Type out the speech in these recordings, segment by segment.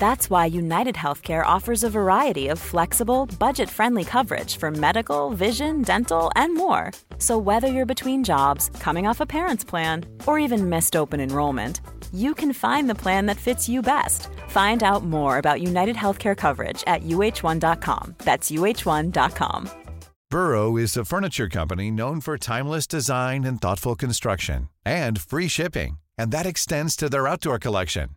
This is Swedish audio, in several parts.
That's why United Healthcare offers a variety of flexible, budget friendly coverage for medical, vision, dental, and more. So, whether you're between jobs, coming off a parent's plan, or even missed open enrollment, you can find the plan that fits you best. Find out more about United Healthcare coverage at uh1.com. That's uh1.com. Burrow is a furniture company known for timeless design and thoughtful construction and free shipping, and that extends to their outdoor collection.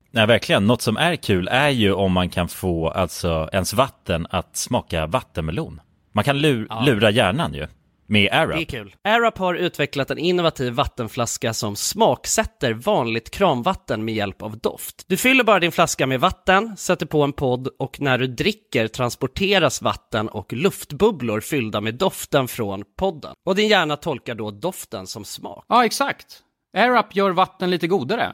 Nej, verkligen. Något som är kul är ju om man kan få alltså ens vatten att smaka vattenmelon. Man kan lu- Ja. lura hjärnan ju. Med Det är AirUp. kul. AirUp har utvecklat en innovativ vattenflaska som smaksätter vanligt kranvatten med hjälp av doft. Du fyller bara din flaska med vatten, sätter på en podd och när du dricker transporteras vatten och luftbubblor fyllda med doften från podden. Och din hjärna tolkar då doften som smak. Ja, exakt. AirUp gör vatten lite godare.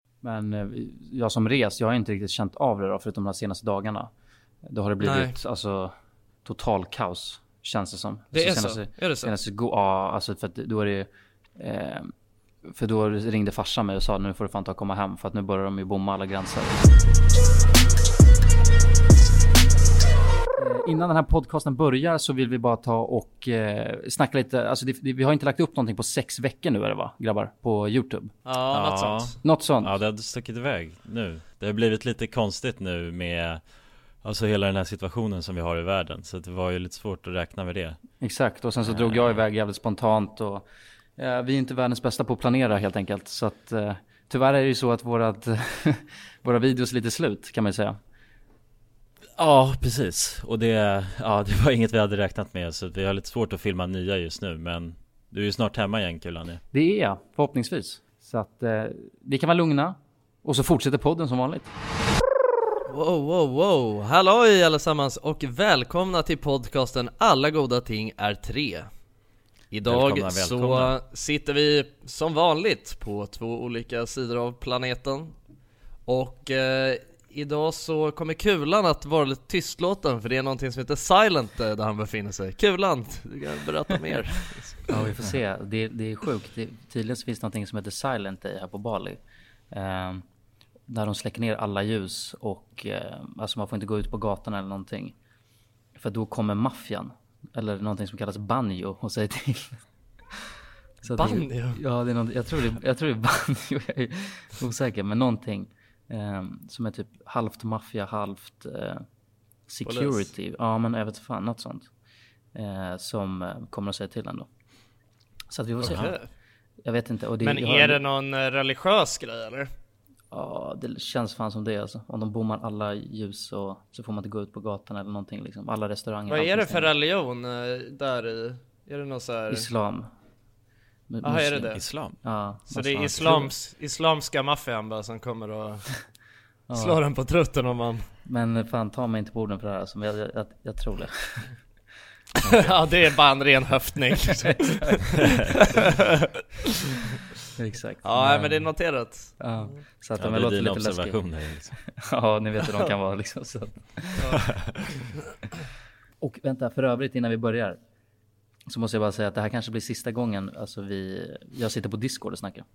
Men eh, jag som res, jag har inte riktigt känt av det då, förutom de senaste dagarna. Då har det blivit Nej. alltså total kaos, känns det som. Det är senaste, så? Är det så? Senaste, ja, alltså för att då är det eh, För då ringde farsan mig och sa nu får du fan ta och komma hem för att nu börjar de ju bomma alla gränser. Eh, Innan den här podcasten börjar så vill vi bara ta och eh, snacka lite, alltså det, det, vi har inte lagt upp någonting på sex veckor nu är det va, grabbar? På YouTube. Ja, något sånt. Något sånt. Ja, det har stuckit iväg nu. Det har blivit lite konstigt nu med Alltså hela den här situationen som vi har i världen. Så det var ju lite svårt att räkna med det. Exakt, och sen så drog jag iväg jävligt spontant och eh, vi är inte världens bästa på att planera helt enkelt. Så att eh, tyvärr är det ju så att vårat, våra videos är lite slut kan man ju säga. Ja, precis. Och det, ja, det var inget vi hade räknat med. Så vi har lite svårt att filma nya just nu. Men du är ju snart hemma igen Kulan. Det är jag, förhoppningsvis. Så att eh, vi kan vara lugna. Och så fortsätter podden som vanligt. Wow, wow, wow! Halloj allesammans och välkomna till podcasten Alla goda ting är tre. Idag Välkomna, välkomna. så sitter vi som vanligt på två olika sidor av planeten. Och eh, idag så kommer Kulan att vara lite tystlåten för det är någonting som heter Silent eh, där han befinner sig. Kulan, du kan berätta mer. Ja, vi får se. Det, det är sjukt. Det, tydligen så finns det någonting som heter Silent Day här på Bali. Eh, där de släcker ner alla ljus och eh, alltså man får inte gå ut på gatan eller någonting. För då kommer maffian. Eller någonting som kallas banjo och säger till. Så att det- Banjo? Ja, det är något, jag, tror det, jag tror det är banjo. Jag är osäker. Men någonting eh, som är typ halvt maffia, halvt eh, security. Ja, men jag vet fan, något sånt. Eh, som eh, kommer att säga till ändå. Så att vi får se. Okej. Jag vet inte. Det, Men jag har- är det någon eh, religiös grej eller? Ja, det känns fan som det alltså. Om de bommar alla ljus och så får man inte gå ut på gatan eller någonting liksom. Alla restauranger. Vad är det för religion eh, där i? Är det någon så här... Islam. Mu- Jaha, är det muslim. det? Islam? Ja. Så det är islams, islamska maffian bara som kommer och Ja. slår en på trutten om man... Men fan ta mig inte på orden för det här alltså. Men jag, jag, jag tror det. ja det är bara en ren höftning. Exakt. ja men det är noterat. Ja. Så att Ja, de det är låter dina lite läskiga. observationer liksom. ja, ni vet hur de kan vara liksom. Så. Och vänta, för övrigt innan vi börjar. Så måste jag bara säga att det här kanske blir sista gången alltså vi, jag sitter på Discord och snackar.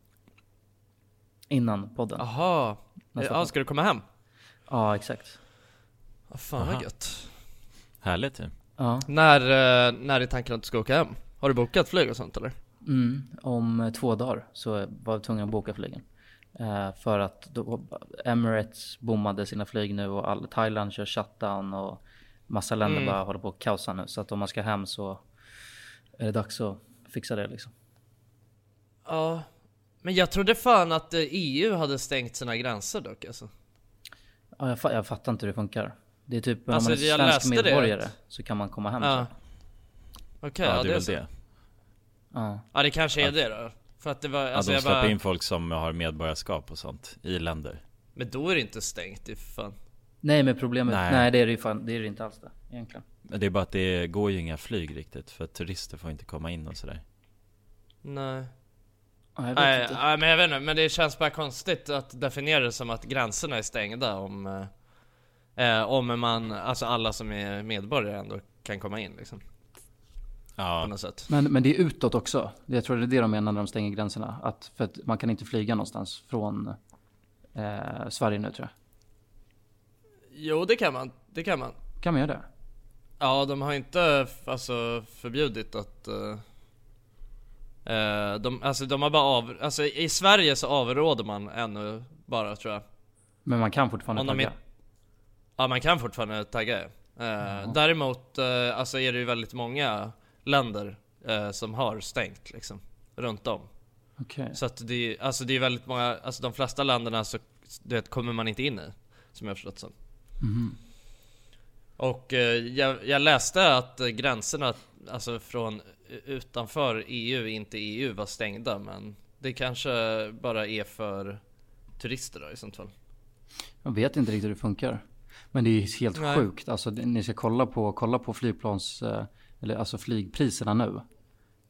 Innan podden. Jaha. Ja, ska du komma hem? Ja, exakt. Ja, fan Aha. vad gött. Härligt ju. Ja. När, eh, när är tanken att du ska åka hem? Har du bokat flyg och sånt eller? Mm, om eh, två dagar så var jag tvungen att boka flygen. Eh, för att då, Emirates bommade sina flyg nu och all, Thailand kör shutdown och massa länder Mm. bara håller på att kaosa nu. Så att om man ska hem så är det dags att fixa det liksom. Ja. Men jag trodde fan att eh, EU hade stängt sina gränser dock alltså. Ja, jag, jag fattar inte hur det funkar. Det är typ Alltså, om man är svensk läste det. medborgare så kan man komma hem. Ja. Okej, Ja, ja, det är väl så. det. Ja. Ja det kanske är det då. För att det var, Ja, alltså de jag släpper bara... in folk som har medborgarskap och sånt i länder. Men då är det inte stängt, det är fan. Nej men problemet, nej. Nej. det är det ju fan, det är det inte alls det egentligen. Men det är bara att det går ju inga flyg riktigt för turister får inte komma in och sådär Nej. Nej, nej, men jag vet inte, men det känns bara konstigt att definiera det som att gränserna är stängda om eh, eh, Om man, alltså alla som är medborgare ändå kan komma in liksom På Ja, något sätt Men, men det är utåt också. Jag tror det är det de menar när de stänger gränserna. Att, för att man kan inte flyga någonstans från eh, Sverige nu tror jag. Jo det kan man, det kan man Kan man göra det? Ja de har inte alltså förbjudit att eh, de, alltså de har bara av, alltså i Sverige så avråder man ännu bara tror jag Men man kan fortfarande Om tagga? är- Ja man kan fortfarande tagga eh, Däremot eh, alltså är det ju väldigt många länder eh, som har stängt liksom Runt om Okej. Så att det, alltså det är väldigt många, alltså de flesta länderna så du vet, kommer man inte in i Som jag har förstått som Mhm. Och eh, jag, jag läste att gränserna Alltså från utanför EU, inte EU var stängda men Det kanske bara är för turister då i sånt fall Jag vet inte riktigt hur det funkar. Men det är helt Nej. sjukt. Alltså ni ska kolla på, kolla på flygplans, eh, eller alltså flygpriserna nu.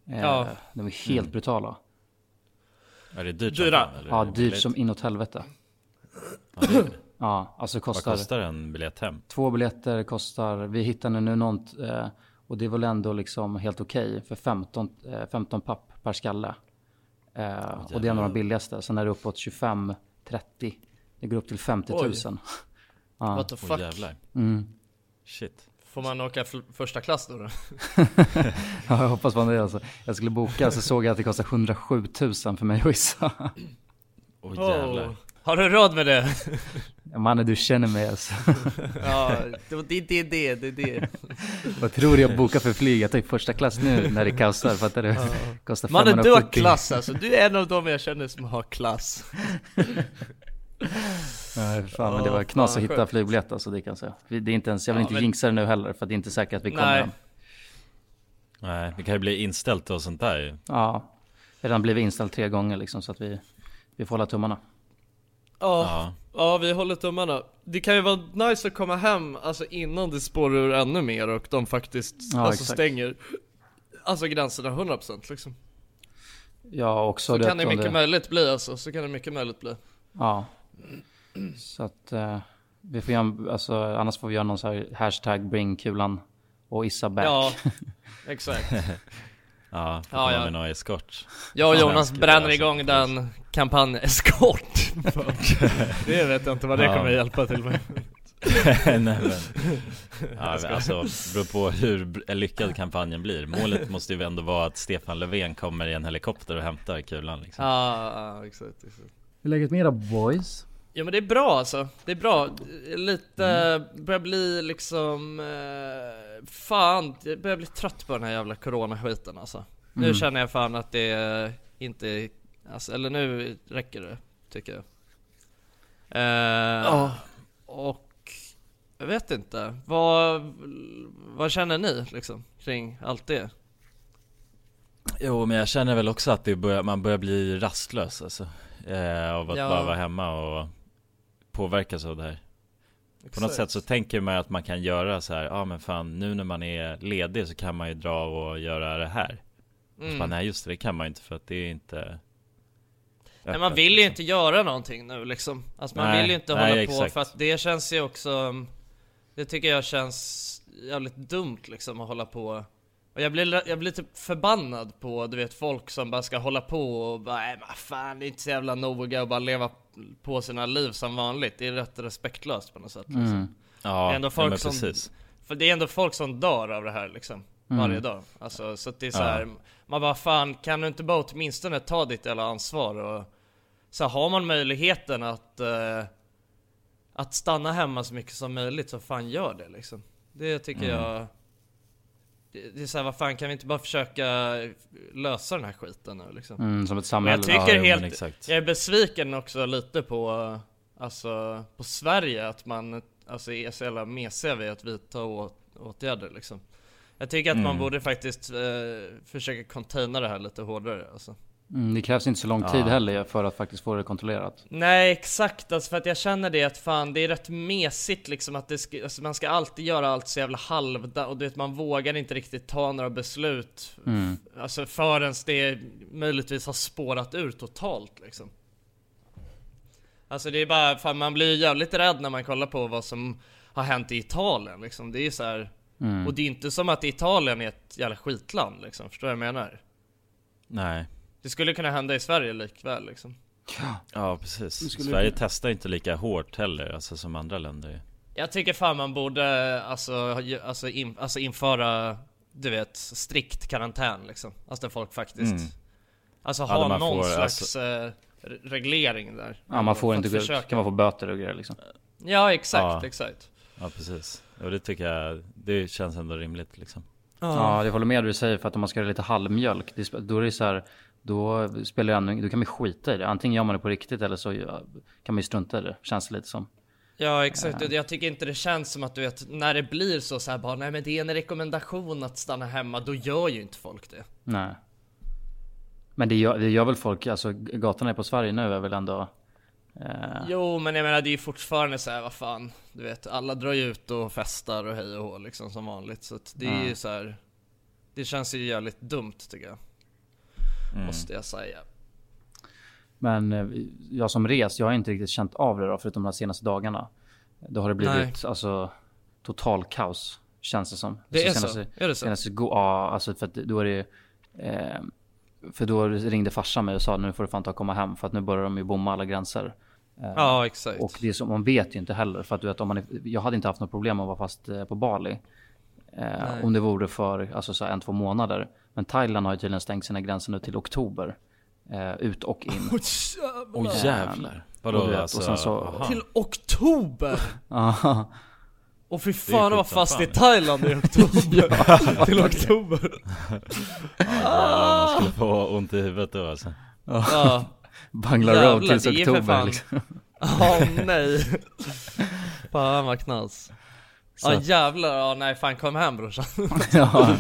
Eh, Ja. De är helt brutala. är det dyrt som Dyra. fan, eller Ja, dyrt som inåt helvete. Ja, det. Ja, alltså Vad kostar, kostar en biljett hem? två biljetter kostar, vi hittade nu något, eh, och det är väl ändå liksom helt okej för 15, eh, 15 papp per skalle. Eh, och det är en av de billigaste. Sen är det uppåt 25, 30. Det går upp till 50 000. Oj. Ja. What the fuck? jävlar Mm. Shit Får man åka första klass då? då? Ja, jag hoppas man det alltså. Jag skulle boka så såg jag att det kostar 107 000 för mig och Issa. Åh jävlar Oh. Har du råd med det? Ja, Mannen du känner mig alltså. ja, det, det, det, det, det, det. Vad tror du jag bokar för flyg? Jag tar ju första klass nu när det kostar. Fattar du? Kostar Mannen 570. du har klass alltså, du är en av dem jag känner som har klass Nej, fan, men det var knas att hitta flygbiljett alltså, det kan jag säga. Det är inte ens, jag vill Ja, inte men- jinxa det nu heller för det är inte säkert att vi kommer Nej. hem. Nej, det kan ju bli inställt och sånt där ju. Ja, redan blivit inställd tre gånger liksom så att vi, vi får hålla tummarna. Ja, Ja. vi håller tummarna Det kan ju vara nice att komma hem alltså innan det spårar ur ännu mer och de faktiskt Ja, alltså exakt. stänger Alltså gränserna 100% liksom Ja, också Så det kan det mycket möjligt bli alltså, så kan det mycket möjligt bli Ja. Så att eh, vi får göra, alltså annars får vi göra någon så här hashtag bring kulan och Issa back. Ja, exakt Ja, får Ja, ja. med någon eskort Jag och Jonas bränner igång den kampanjen, eskort! det vet jag inte vad det Ja. kommer hjälpa till med Nej men ja, men alltså, beror på hur br- lyckad kampanjen blir Målet måste ju ändå vara att Stefan Löfven kommer i en helikopter och hämtar kulan liksom Ja, exakt, exakt Hur läget med era boys? Ja men det är bra alltså, det är bra. Lite, börjar bli liksom, eh, fan, jag börjar bli trött på den här jävla coronaskiten alltså. Nu Mm. känner jag fan att det inte, alltså, eller nu räcker det, tycker jag. Eh, Och, jag vet inte, vad, vad känner ni liksom kring allt det? Jo men jag känner väl också att det börjar, man börjar bli rastlös alltså eh, Av att Ja. bara vara hemma och påverkas av det här På något sätt så tänker man att man kan göra så här, ja men fan nu när man är ledig så kan man ju dra och göra det här Mm. Så bara, nej just det, det kan man ju inte för att det är inte Nej man vill ju liksom. inte göra någonting nu liksom Alltså man Nej, vill ju inte nej, hålla exakt. på för att det känns ju också Det tycker jag känns jävligt dumt liksom att hålla på Och jag blir, jag blir typ förbannad på du vet folk som bara ska hålla på och bara nej men fan det är inte så jävla noga och bara leva på sina liv som vanligt Det är rätt respektlöst på något sätt liksom. Mm. Ja, Det är ändå ja, folk men som- precis För det är ändå folk som dör av det här liksom Varje dag Alltså så att det är så Ja. här, Man bara fan kan du inte bara åtminstone ta ditt jävla ansvar och Så här, har man möjligheten att eh, Att stanna hemma så mycket som möjligt så fan gör det liksom Det tycker Mm. jag det, är såhär, vad fan kan vi inte bara försöka lösa den här skiten nu liksom? Mm, som ett Men samhälle. jag tycker Ja, helt, exakt. jag är besviken också lite på, alltså, på Sverige att man alltså, är så jävla mesiga vid att vidta å, åtgärder liksom. Jag tycker att man Mm. borde faktiskt eh, försöka containa det här lite hårdare alltså. Mm, det krävs inte så lång tid Ja. heller för att faktiskt få det kontrollerat. Nej exakt, alltså för att jag känner det att fan det är rätt mesigt liksom att det ska, alltså man ska alltid göra allt så jävla halvda och du vet man vågar inte riktigt ta några beslut Mm. Alltså förrän det möjligtvis har spårat ur totalt liksom Alltså det är bara, fan man blir ju jävligt rädd när man kollar på vad som har hänt i Italien liksom Det är så här, Mm. och det är inte som att Italien är ett jävla skitland liksom, förstår du vad jag menar? Nej. Det skulle kunna hända i Sverige likväl liksom Ja precis. skulle Sverige kunna- testar inte lika hårt heller, alltså som andra länder. Jag tycker fan man borde alltså, alltså, in, alltså införa, du vet, strikt karantän liksom. Alltså där folk faktiskt, Mm. alltså Ja, ha någon får, slags alltså- eh, re- reglering där. Ja, man får inte gå ut. försöka. kan man få böter och grejer liksom. Ja exakt, Ja. exakt. Ja precis. Och det tycker jag, det känns ändå rimligt liksom. Ja, jag håller med det du säger för att om man ska göra lite halvmjölk, då är det så här, då spelar det då kan man skita i det. Antingen gör man det på riktigt eller så kan man ju strunta i det, känns det lite som. Ja exakt, Och jag tycker inte det känns som att du vet, när det blir så, så här bara nej men det är en rekommendation att stanna hemma, då gör ju inte folk det. Nej. Men det gör, det gör väl folk, alltså gatorna på Sverige nu är väl ändå... Eh, Jo men jag menar det är ju fortfarande så här, vad fan, du vet alla drar ju ut och festar och hej och hå liksom som vanligt så att det är Mm. ju så här. Det känns ju jävligt dumt tycker jag. Mm. Måste jag säga. Men eh, jag som res, jag har inte riktigt känt av det då, förutom de senaste dagarna. Då har det blivit Nej. alltså total kaos, känns det som. Det är så? senaste, Är det så? Senaste, ja, alltså för att då är det... Eh, för då ringde farsan mig och sa nu får du fan ta och komma hem för att nu börjar de ju bomma alla gränser. Eh, Ja, exakt. Och det är som, man vet ju inte heller för att du vet om man är, jag hade inte haft något problem att vara fast eh, på Bali. Eh, om det vore för alltså, så här, en, två månader. Men Thailand har ju tydligen stängt sina gränser nu till oktober. Eh, ut och in. Åh jävlar. Vadå Och alltså? och sen så- aha. Till oktober! Ja. Och fy fan som fast i. Thailand i oktober. Till oktober. Ja, man skulle få ont i huvudet då alltså. Ja. Bangla Road tills oktober liksom. Ja nej. Fan vad knas. Så Ja jävlar, ja nej fan kom hem brorsan. ja.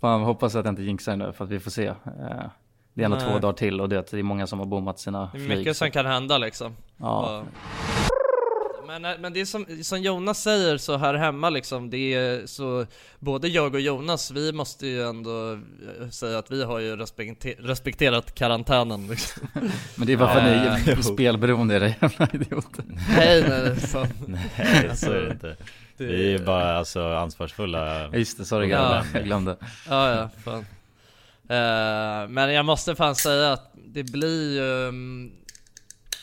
Fan hoppas att jag inte jinxar nu för att vi får se. Eh, det är ändå Nej. två dagar till och det, det är många som har bommat sina Det är flyg. mycket så- som kan hända liksom. Ja. Men, eh, men det är som, som Jonas säger så här hemma liksom, det är så Både jag och Jonas, vi måste ju ändå eh, säga att vi har ju respekte, respekterat karantänen liksom. Men det är bara för att ni är spelberoende era jävla idioter. Nej nej fan. Nej så är det inte. Vi är bara alltså ansvarsfulla Just det, sorry Ja. jag glömde. Ja ja, fan. Eh, men jag måste fan säga att det blir ju mm,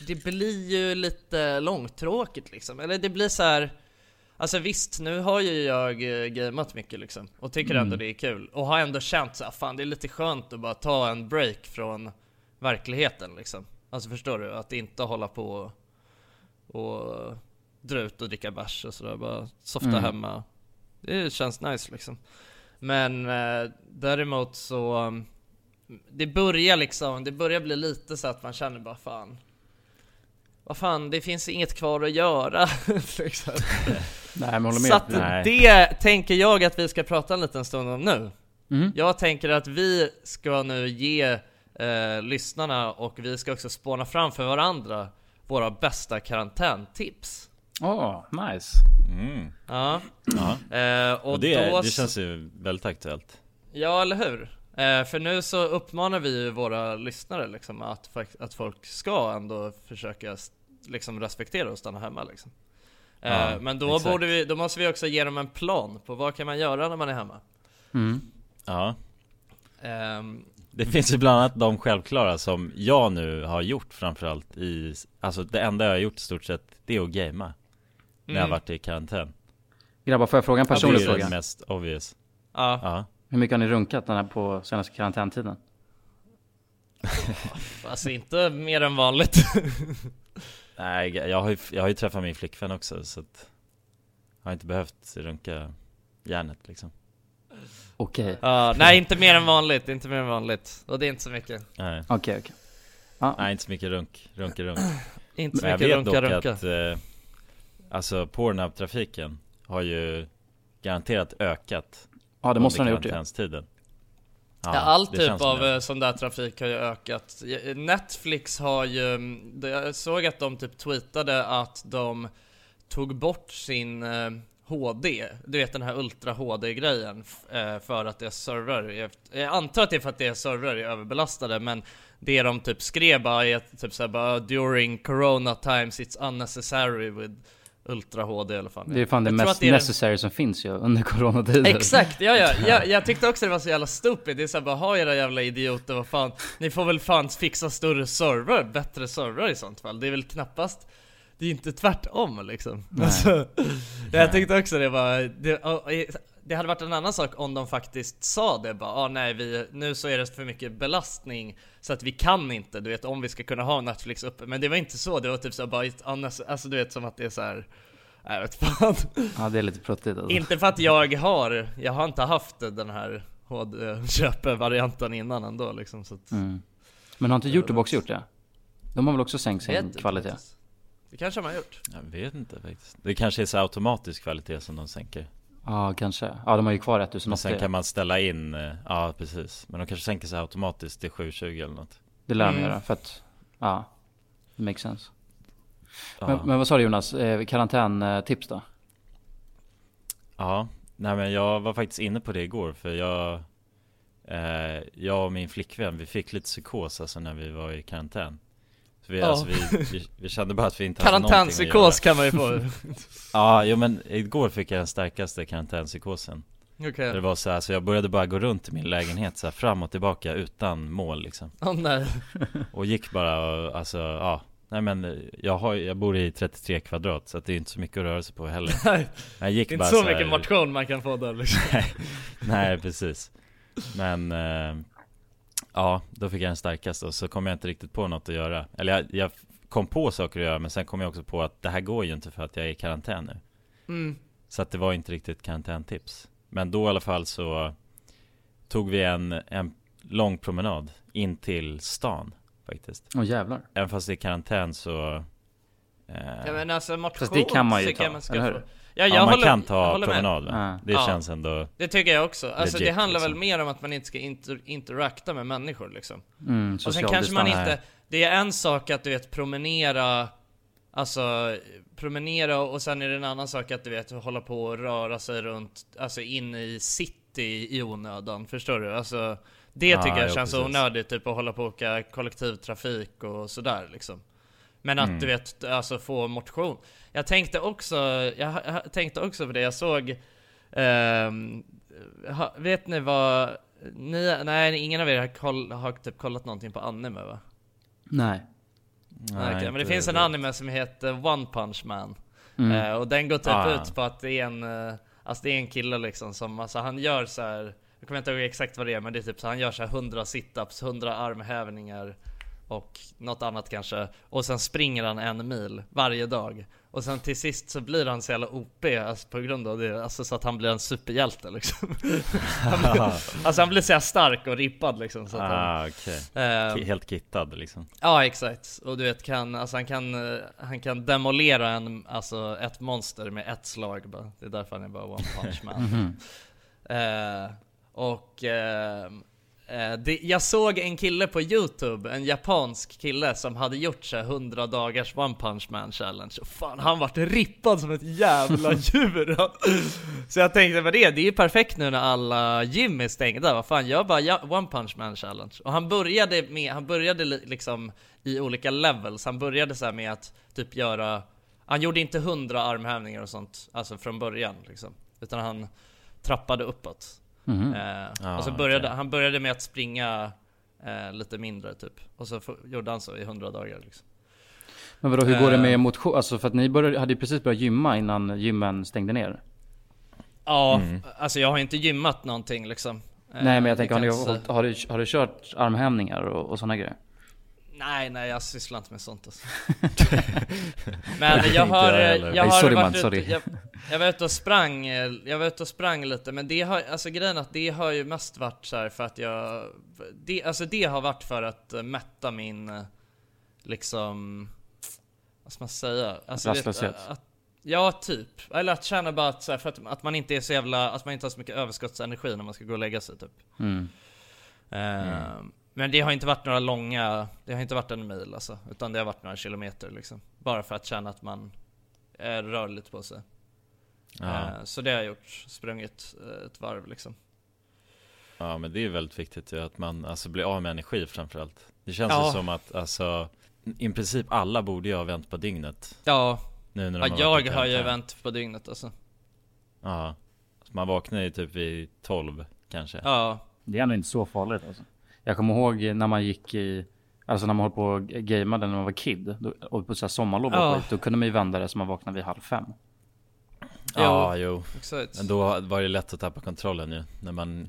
Det blir ju lite långtråkigt liksom, eller det blir så här. Alltså visst, nu har ju jag eh, gameat mycket liksom och tycker Mm. ändå det är kul och har ändå känt så här, fan det är lite skönt att bara ta en break från verkligheten liksom. Alltså förstår du? Att inte hålla på och, och dra ut och dricka bärs och sådär, bara softa Mm. hemma. Det känns nice liksom. Men eh, däremot så um, Det börjar liksom, det börjar bli lite så att man känner bara fan Vad fan, det finns inget kvar att göra liksom. Nej men håller med. Så att Nej. det tänker jag att vi ska prata en liten stund om nu Mm. Jag tänker att vi ska nu ge eh, lyssnarna och vi ska också spåna fram för varandra Våra bästa karantäntips Åh, nice. mm. Ja, Ja. eh, och, Och det, då det känns ju väldigt aktuellt Ja, eller hur? Eh, för nu så uppmanar vi ju våra lyssnare liksom att, att folk ska ändå försöka liksom respektera och stanna hemma liksom. Eh, Ja, men då, exakt. borde vi, då måste vi också ge dem en plan på vad kan man göra när man är hemma. Mm. Ja Ehm, Det finns ju bland annat de självklara som jag nu har gjort framförallt i Alltså det enda jag har gjort i stort sett Det är att gamea När jag Mm. varit i karantän Grabbar får jag fråga en Det är personlig fråga? den mest obvious ja. Ja Hur mycket har ni runkat den här på senaste karantäntiden? Alltså inte mer än vanligt. Nej jag har ju, jag har ju träffat min flickvän också så att Jag har inte behövt runka järnet liksom Okej. Ja, nej, inte mer än vanligt, inte mer än vanligt. Och det är inte så mycket. Nej, Okej, okej. Ja. Nej inte så mycket runk, runka runk Inte så mycket vet runka dock runka. att eh, Alltså Pornhub-trafiken har ju garanterat ökat Ja det måste han ha gjort det. karantänstiden Ja, all typ av det. eh, sån där trafik har ju ökat. Netflix har ju, mm, jag såg att de typ tweetade att de tog bort sin eh, HD, du vet den här Ultra HD grejen, f- eh, för att deras servrar jag antar att det är för att deras servrar är överbelastade, men det de typ skrev bara är att typ såhär bara during corona times it's unnecessary with Ultra HD alla fall. Det är fan det Jag mest det necessary som finns ju under coronatider. Exakt, ja, ja, ja, jag tyckte också det var så jävla stupid, det är såhär bara ha era jävla idioter, vad fan. Ni får väl fan fixa större servrar, bättre servrar i sånt fall, det är väl knappast Det är inte tvärtom liksom. Alltså, Jag tyckte också det var, det, det hade varit en annan sak om de faktiskt sa det bara ah, nej vi, nu så är det för mycket belastning Så att vi kan inte, du vet om vi ska kunna ha Netflix uppe Men det var inte så, det var typ så bara, alltså du vet som att det är så här. Jag vet fan Ja det är lite pruttigt alltså. inte för att jag har, jag har inte haft den här HD-köp-varianten innan ändå liksom så att, Mm. Men har inte Youtube också gjort det? De har väl också sänkt sin inte kvalitet? Det kanske de har gjort Jag vet inte faktiskt. Det kanske är så automatisk kvalitet som de sänker. Ja kanske. Ja de har ju kvar Men 1080. sen kan man ställa in, eh, ja precis. Men de kanske sänker sig automatiskt till 720 eller något. Det lär de Mm. göra för att, ja. Det makes sense. Ja. Men, men vad sa du Jonas? Eh, karantäntips då? Ja, nej men jag var faktiskt inne på det igår för jag eh, Jag och min flickvän, vi fick lite psykos alltså när vi var i karantän vi, Ja. alltså, vi, vi, vi kände bara att vi inte hade någonting att Karantänpsykos kan man ju få. Ja, jo men igår fick jag den starkaste karantänpsykosen. Okej, Det var så här, så jag började bara gå runt i min lägenhet så här, fram och tillbaka utan mål liksom. Åh nej. Och gick bara och, alltså, ja. Nej men jag, har, jag bor i 33 kvadrat så att det är inte så mycket att röra sig på heller. Nej, Jag gick Det är bara inte så här- mycket motion man kan få där liksom. Nej precis. Men eh, Ja, då fick jag den starkaste och så kom jag inte riktigt på något att göra Eller jag, jag kom på saker att göra men sen kom jag också på att det här går ju inte för att jag är i karantän nu mm. Så att det var inte riktigt karantäntips Men då i alla fall så Tog vi en, en lång promenad in till stan faktiskt Åh jävlar. Även fast det är karantän så eh, Ja men alltså motion Fast det kan man ju ta, man ska eller hur? Ja, jag Ja man håller, kan jag ta promenad va? Ja. Det Ja. känns ändå Det tycker jag också, alltså det Legit, handlar väl liksom. mer om att man inte ska inter interacta med människor liksom Mm, Och sen kanske man inte, det är en sak att du vet promenera Alltså promenera och sen är det en annan sak att du vet hålla på och röra sig runt Alltså in i city i onödan, förstår du? Alltså Det Ja, tycker jag jo, känns precis. onödigt, typ att hålla på och åka kollektivtrafik och sådär liksom Men att Mm. du vet, alltså få motion Jag tänkte också, jag tänkte också på det, jag såg ha, Vet ni vad, ni, nej ingen av er har, koll, har typ kollat någonting på anime va? Nej. Nej, okej, men det finns en anime som heter One Punch Man Mm. eh, Och den går typ Ah. ut på att det är en eh, Alltså det är en kille liksom som, alltså han gör så här. Jag kommer inte ihåg exakt vad det är men det är typ så han gör så här 100 situps, 100 armhävningar Och något annat kanske. Och sen springer han en mil varje dag. Och sen till sist så blir han så jävla OP alltså på grund av det. Alltså så att han blir en superhjälte liksom. Han blir, Alltså han blir så stark och rippad liksom så att han, Ah okej. Eh, Ki- Helt kittad liksom. Ja exakt, och du vet kan, alltså han kan, eh, han kan demolera en, alltså ett monster med ett slag bara. Det är därför han är bara one punch man. eh, och eh, eh, det, jag såg en kille på youtube, en japansk kille som hade gjort så här 100 dagars one punch man challenge. Och fan han vart rippad som ett jävla djur! så jag tänkte vad det är, det är ju perfekt nu när alla gym är stängda. Vad fan, jag bara ja, one punch man challenge. Och han började med, han började li- liksom i olika levels. Han började så här med att typ göra, han gjorde inte 100 armhävningar och sånt, alltså från början liksom. Utan han trappade uppåt. Mhm. Eh, Ah, och så började, okej. han började med att springa eh, lite mindre typ. Och så gjorde han så i 100 dagar liksom. Men vadå, hur går det Eh. med motion? Alltså för att ni började, hade ju precis börjat gymma innan gymmen stängde ner. Ja, Mm. alltså jag har inte gymmat någonting liksom. Eh, Nej men jag det tänker, har, ni, har, du, har du kört armhävningar och, och sådana grejer? Nej, nej jag sysslar inte med sånt alltså. Men jag har, Inte jag har sorry, varit man, sorry. Jag, jag var ute och sprang, eh, jag var ute och sprang lite men det har, alltså grejen att det har ju mest varit så här för att jag, det, alltså det har varit för att eh, mätta min, eh, liksom, vad ska man säga? Alltså, Rastlöshet. att, Ja, typ. Eller att känna bara att, så för att, att man inte är så jävla, att man inte har så mycket överskottsenergi när man ska gå och lägga sig typ. Mm. Eh, Men det har inte varit några långa, det har inte varit en mil alltså, utan det har varit några kilometer liksom. Bara för att känna att man eh, rör lite på sig. Ja. Eh, Så det har jag gjort, sprungit eh, ett varv liksom. Ja men det är väldigt viktigt ju att man alltså blir av med energi framförallt Det känns Ja. ju som att alltså I princip alla borde ju ha vänt på dygnet Ja, Nu när de ja har jag har ju vänt på dygnet alltså. Ja Man vaknar ju typ vid 12 kanske Ja, Det är ändå inte så farligt alltså. Jag kommer ihåg när man gick i, alltså när man höll på och gamade när man var kid. Då, och på så här sommarlov och Ja. skit, då kunde man ju vända det så man vaknade vid halv fem. Ja jo exakt. Men då var det lätt att tappa kontrollen ju När man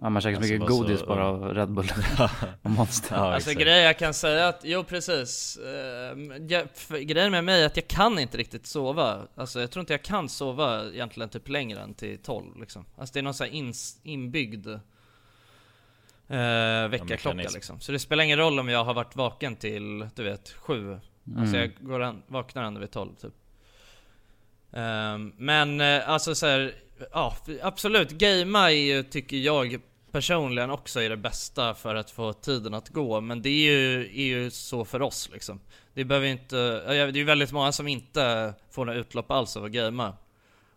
Ja, man käkar så Alltså, mycket var så godis bara av Red Bull och Monster. Ja, alltså grejen jag kan säga att, jo precis. Eh, jag, för, grejen med mig är att jag kan inte riktigt sova. Alltså jag tror inte jag kan sova egentligen typ längre än till 12 liksom. Alltså det är någon sån här ins, inbyggd eh, väckarklocka mekanism. liksom. Så det spelar ingen roll om jag har varit vaken till, du vet, 7. Alltså Mm. jag går an, vaknar ändå vid 12 typ. Ehm, men eh, alltså så här, ja absolut, gamea är ju, tycker jag personligen också är det bästa för att få tiden att gå. Men det är ju, är ju så för oss liksom. Det behöver inte, ja, det är ju väldigt många som inte får några utlopp alls av att gamea.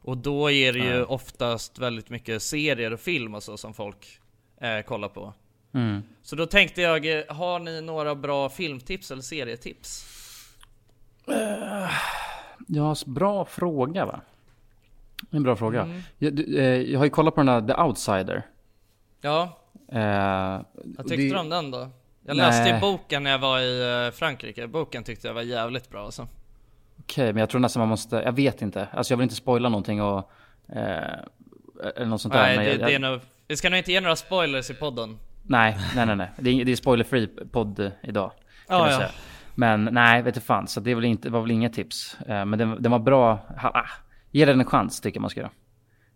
Och då är det ju oftast väldigt mycket serier och film och så som folk eh, kollar på. Mm. Så då tänkte jag, eh, har ni några bra filmtips eller serietips? Ja, s- bra fråga va? En bra fråga. Mm. Jag, du, eh, jag har ju kollat på den där The Outsider. Ja, Eh, Vad tyckte det- du om den då? Jag läste ju Nej. boken när jag var i eh, Frankrike, boken tyckte jag var jävligt bra alltså. Okej, men jag tror nästan man måste, jag vet inte. Alltså jag vill inte spoila någonting och... Eh, eller något sånt där. Nej, det, jag, det är nog, vi ska nog inte ge några spoilers i podden. nej, nej, nej, nej. Det är, det är spoiler-free podd idag. Kan man ja. säga. Men nej, vet du fan. Så det inte, var väl inga tips. Eh, men den, den var bra. Ah, ge den en chans tycker jag man ska göra.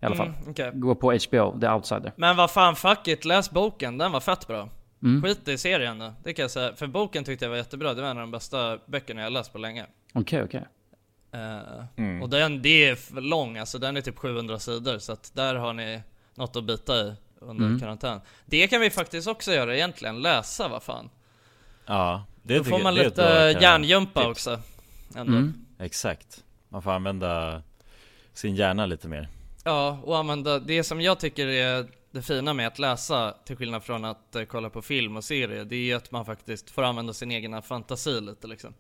I alla fall. Mm, okej. Gå på HBO, The Outsider. Men vad fan, fuck it, läs boken, den var fett bra. Mm. Skit i serien då, det kan jag säga. För boken tyckte jag var jättebra, det var en av de bästa böckerna jag läst på länge. Okej, okej. Eh, Och den, det är lång, alltså den är typ 700 sidor, så att där har ni något att bita i under Mm. karantän. Det kan vi faktiskt också göra egentligen, läsa vad fan. Ja det Då får man ett lite hjärngympa också. Ändå. Mm. Exakt Man får använda sin hjärna lite mer Ja, och använda det som jag tycker är det fina med att läsa, till skillnad från att eh, kolla på film och serie, det är ju att man faktiskt får använda sin egna fantasi lite liksom.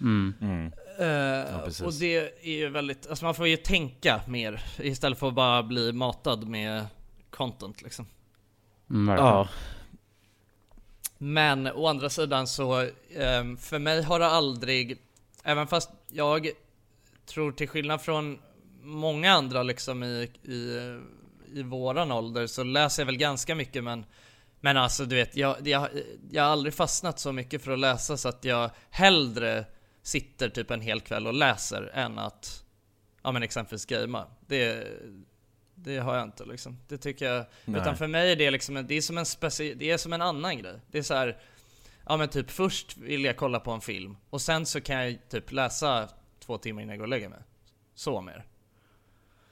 Mm. mm. Eh, precis. och det är ju väldigt, alltså man får ju tänka mer istället för att bara bli matad med content liksom. Mm. Ja Men å andra sidan så, ehm, för mig har det aldrig, även fast jag tror till skillnad från många andra liksom i, i, i våran ålder så läser jag väl ganska mycket men Men alltså du vet, jag, jag, jag har aldrig fastnat så mycket för att läsa så att jag hellre sitter typ en hel kväll och läser än att Ja men exempelvis gamea. Det, det har jag inte liksom. Det tycker jag. Nej. Utan för mig är det liksom, det är som en speci- det är som en annan grej. Det är så här. Ja men typ först vill jag kolla på en film och sen så kan jag typ läsa två timmar innan jag går och lägger mig. Så mer.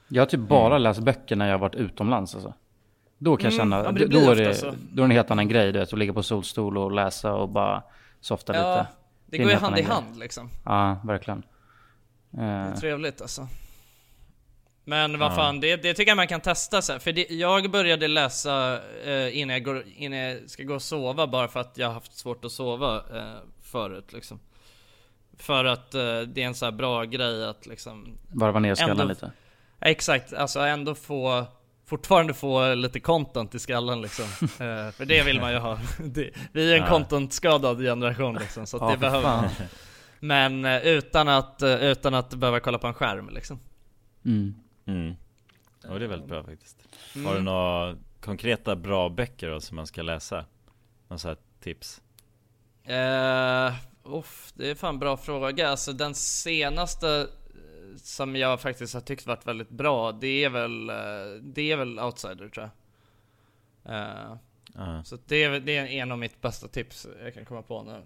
Jag har typ bara läst böcker när jag har varit utomlands alltså. Då kan jag Mm, känna, ja, det då, är det, då är det en helt annan grej du vet, att ligga på solstol och läsa och bara softa Ja, lite. det en går ju hand i annan grej. hand liksom. Ja, verkligen. Det är Eh, trevligt alltså. Men vad Ja. fan, det, det tycker jag man kan testa så här. För det, jag började läsa eh, innan, jag går, innan jag ska gå och sova bara för att jag har haft svårt att sova eh, förut liksom. För att eh, det är en så bra grej att liksom varva ner skallen Ändå- lite. Exakt, alltså ändå få Fortfarande få lite content i skallen liksom Eh, För det vill man ju ha det, Vi är en Ja. content-skadad generation liksom, så Ja, det behöver fan. man Men eh, utan att, eh, utan att behöva kolla på en skärm liksom Mm. Mm. Och det är väldigt bra faktiskt Mm. Har du några konkreta bra böcker då som man ska läsa? Några så här tips? Uh, uff, det är fan bra fråga. Alltså den senaste eh, som jag faktiskt har tyckt varit väldigt bra, det är väl, eh, det är väl Outsider tror jag. Eh, Ja. Så det är, det är en av mitt bästa tips jag kan komma på nu.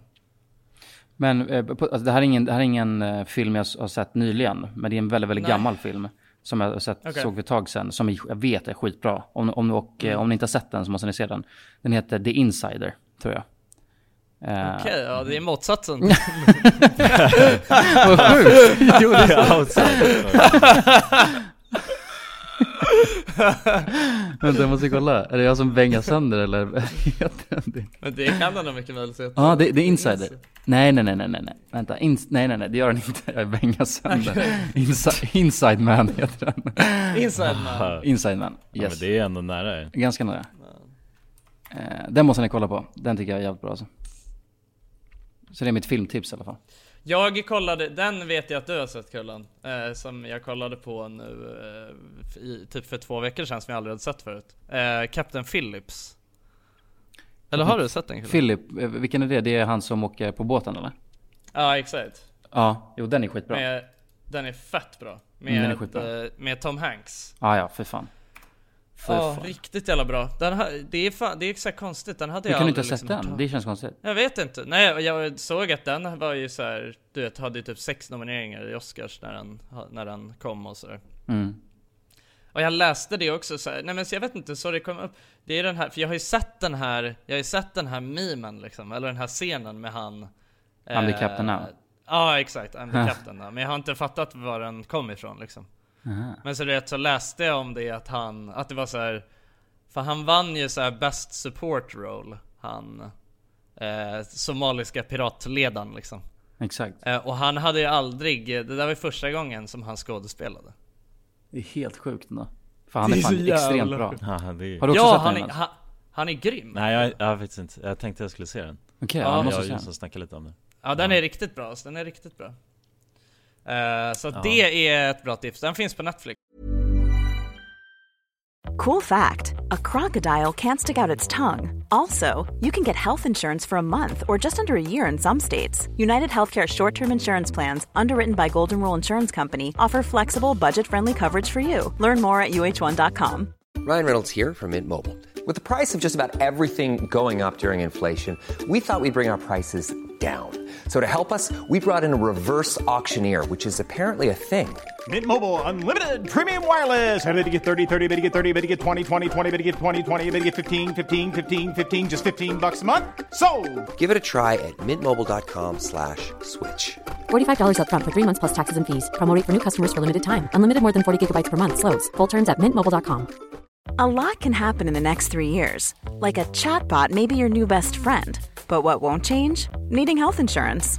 Men eh, alltså, det här är ingen, det här är ingen eh, film jag har sett nyligen. Men det är en väldigt, väldigt Nej. gammal film. Som jag sett, Okej. såg för ett tag sedan, som jag vet är skitbra. Om, om, och, eh, om ni inte har sett den så måste ni se den. Den heter The Insider, tror jag. Eh, Okej, ja det är motsatsen. Vad sjukt! Jo, det är Vänta, jag måste kolla. Är det jag som bängar sönder eller? heter den det? Men det kan den nog mycket väl se. Ja, det, det är insider. Nej, nej, nej, nej, nej. Vänta, Ins- nej, nej, nej, det gör den inte. Jag bängar sönder. Insi- inside man heter den. Inside Man. Inside man, Ja, yes. men det är ändå nära Ganska nära. Eh, den måste ni kolla på. Den tycker jag är jävligt bra alltså. Så det är mitt filmtips i alla fall. Jag kollade, den vet jag att du har sett Kullen, eh, som jag kollade på nu eh, i, typ för två veckor sedan som jag aldrig hade sett förut. Eh, Captain Phillips. Eller har du sett den? Philip, eh, vilken är det? Det är han som åker på båten eller? Ja exakt. Ja, jo den är skitbra. Med, den är fett bra. Med, Mm, den är skitbra. eh, med Tom Hanks. Ah, ja, för fan. För Ja, fan. riktigt jävla bra. Den ha, det, är fan, det är här konstigt, den hade Hur jag kan du inte ha aldrig sett liksom den? Det känns konstigt. Jag vet inte. Nej, jag- jag såg att den var ju så här, du vet, hade ju typ sex nomineringar i Oscars när den, när den kom och sådär. Mm. Och jag läste det också så här, nej men så jag vet inte, så det kom upp Det är den här, för jag har ju sett den här, jag har ju sett den här memen liksom, eller den här scenen med han I'm the captain now. Ja exakt, I'm the captain now. Men jag har inte fattat var den kom ifrån liksom Aha. Men så vet, så läste jag om det att han, att det var så här. För han vann ju så här best support role, han eh, Somaliska piratledaren liksom Exakt. eh, Och han hade ju aldrig, det där var första gången som han skådespelade Det är helt sjukt ändå. För han är, är fan så jävla extremt bra. Ja, det är... Har du också Ja, sett han den? är, han, han är grym Nej jag, jag har faktiskt inte, jag tänkte jag skulle se den Okej, Ja, ja, du måste Jag se den. Jonsson snackade lite om det Ja den är riktigt bra, alltså, den är riktigt bra Eh, Så Ja. det är ett bra tips, den finns på Netflix Cool fact a crocodile can't stick out its tongue. Also, you can get health insurance for a month or just under a year in some states. United Healthcare short term insurance plans, underwritten by Golden Rule Insurance Company, offer flexible, budget friendly coverage for you. Learn more at uh1.com. Ryan Reynolds here from Mint Mobile. With the price of just about everything going up during inflation, we thought we'd bring our prices down. So to help us, we brought in a reverse auctioneer, which is apparently a thing. Mint Mobile unlimited premium wireless. Ready to get 30, 30, bit to get 30, bit to get 20, 20, 20, bit to get 20, 20, bit to get 15, 15, 15, 15 just 15 bucks a month. So, Give it a try at mintmobile.com slash switch. $45 upfront for three months plus taxes and fees. Promo for new customers for limited time. Unlimited more than 40 gigabytes per month. Slows. Full terms at mintmobile.com. A lot can happen in the next three years. Like a chatbot may be your new best friend. But what won't change? Needing health insurance.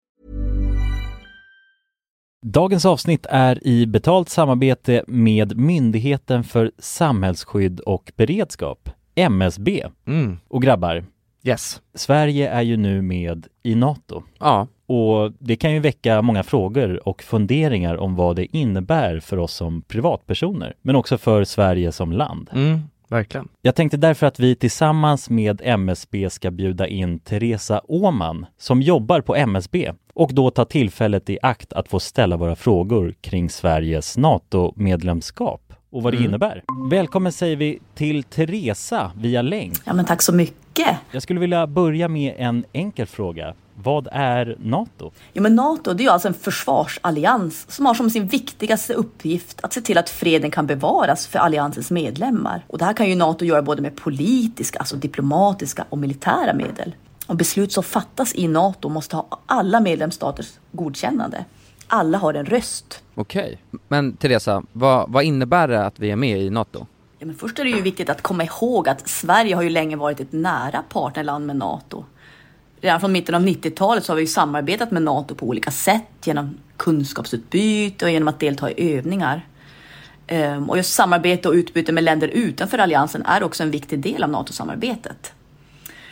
Dagens avsnitt är i betalt samarbete med Myndigheten för samhällsskydd och beredskap, MSB. Mm. Och grabbar, Yes. Sverige är ju nu med i NATO. Ja. Och det kan ju väcka många frågor och funderingar om vad det innebär för oss som privatpersoner, men också för Sverige som land. Mm, verkligen. Jag tänkte därför att vi tillsammans med MSB ska bjuda in Teresa Åman som jobbar på MSB och då ta tillfället i akt att få ställa våra frågor kring Sveriges NATO-medlemskap och vad det Mm. innebär. Välkommen säger vi till Teresa via länk. Ja, men tack så mycket. Jag skulle vilja börja med en enkel fråga. Vad är NATO? Jo, men NATO det är alltså en försvarsallians som har som sin viktigaste uppgift att se till att freden kan bevaras för alliansens medlemmar. Och det här kan ju NATO göra både med politiska, alltså diplomatiska och militära medel. Och beslut som fattas i NATO måste ha alla medlemsstaters godkännande. Alla har en röst. Okej. Men Teresa, vad, vad innebär det att vi är med i NATO? Ja, men först är det ju viktigt att komma ihåg att Sverige har ju länge varit ett nära partnerland med NATO. Redan från mitten av 90-talet så har vi ju samarbetat med NATO på olika sätt genom kunskapsutbyte och genom att delta i övningar. Ehm, Och just samarbete och utbyte med länder utanför alliansen är också en viktig del av NATO-samarbetet.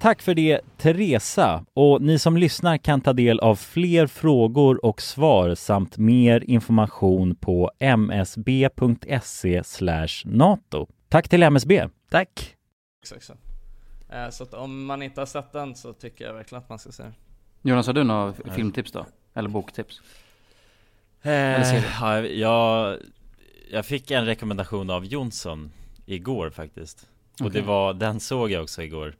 Tack för det Teresa och ni som lyssnar kan ta del av fler frågor och svar samt mer information på msb.se nato. Tack till MSB. Tack. Exakt. Eh, Så att om man inte har sett den så tycker jag verkligen att man ska se den. Jonas, har du några filmtips då? Eller boktips? Eller? Eh, ja, jag, jag fick en rekommendation av Jonsson igår faktiskt Och det Okej. var, den såg jag också igår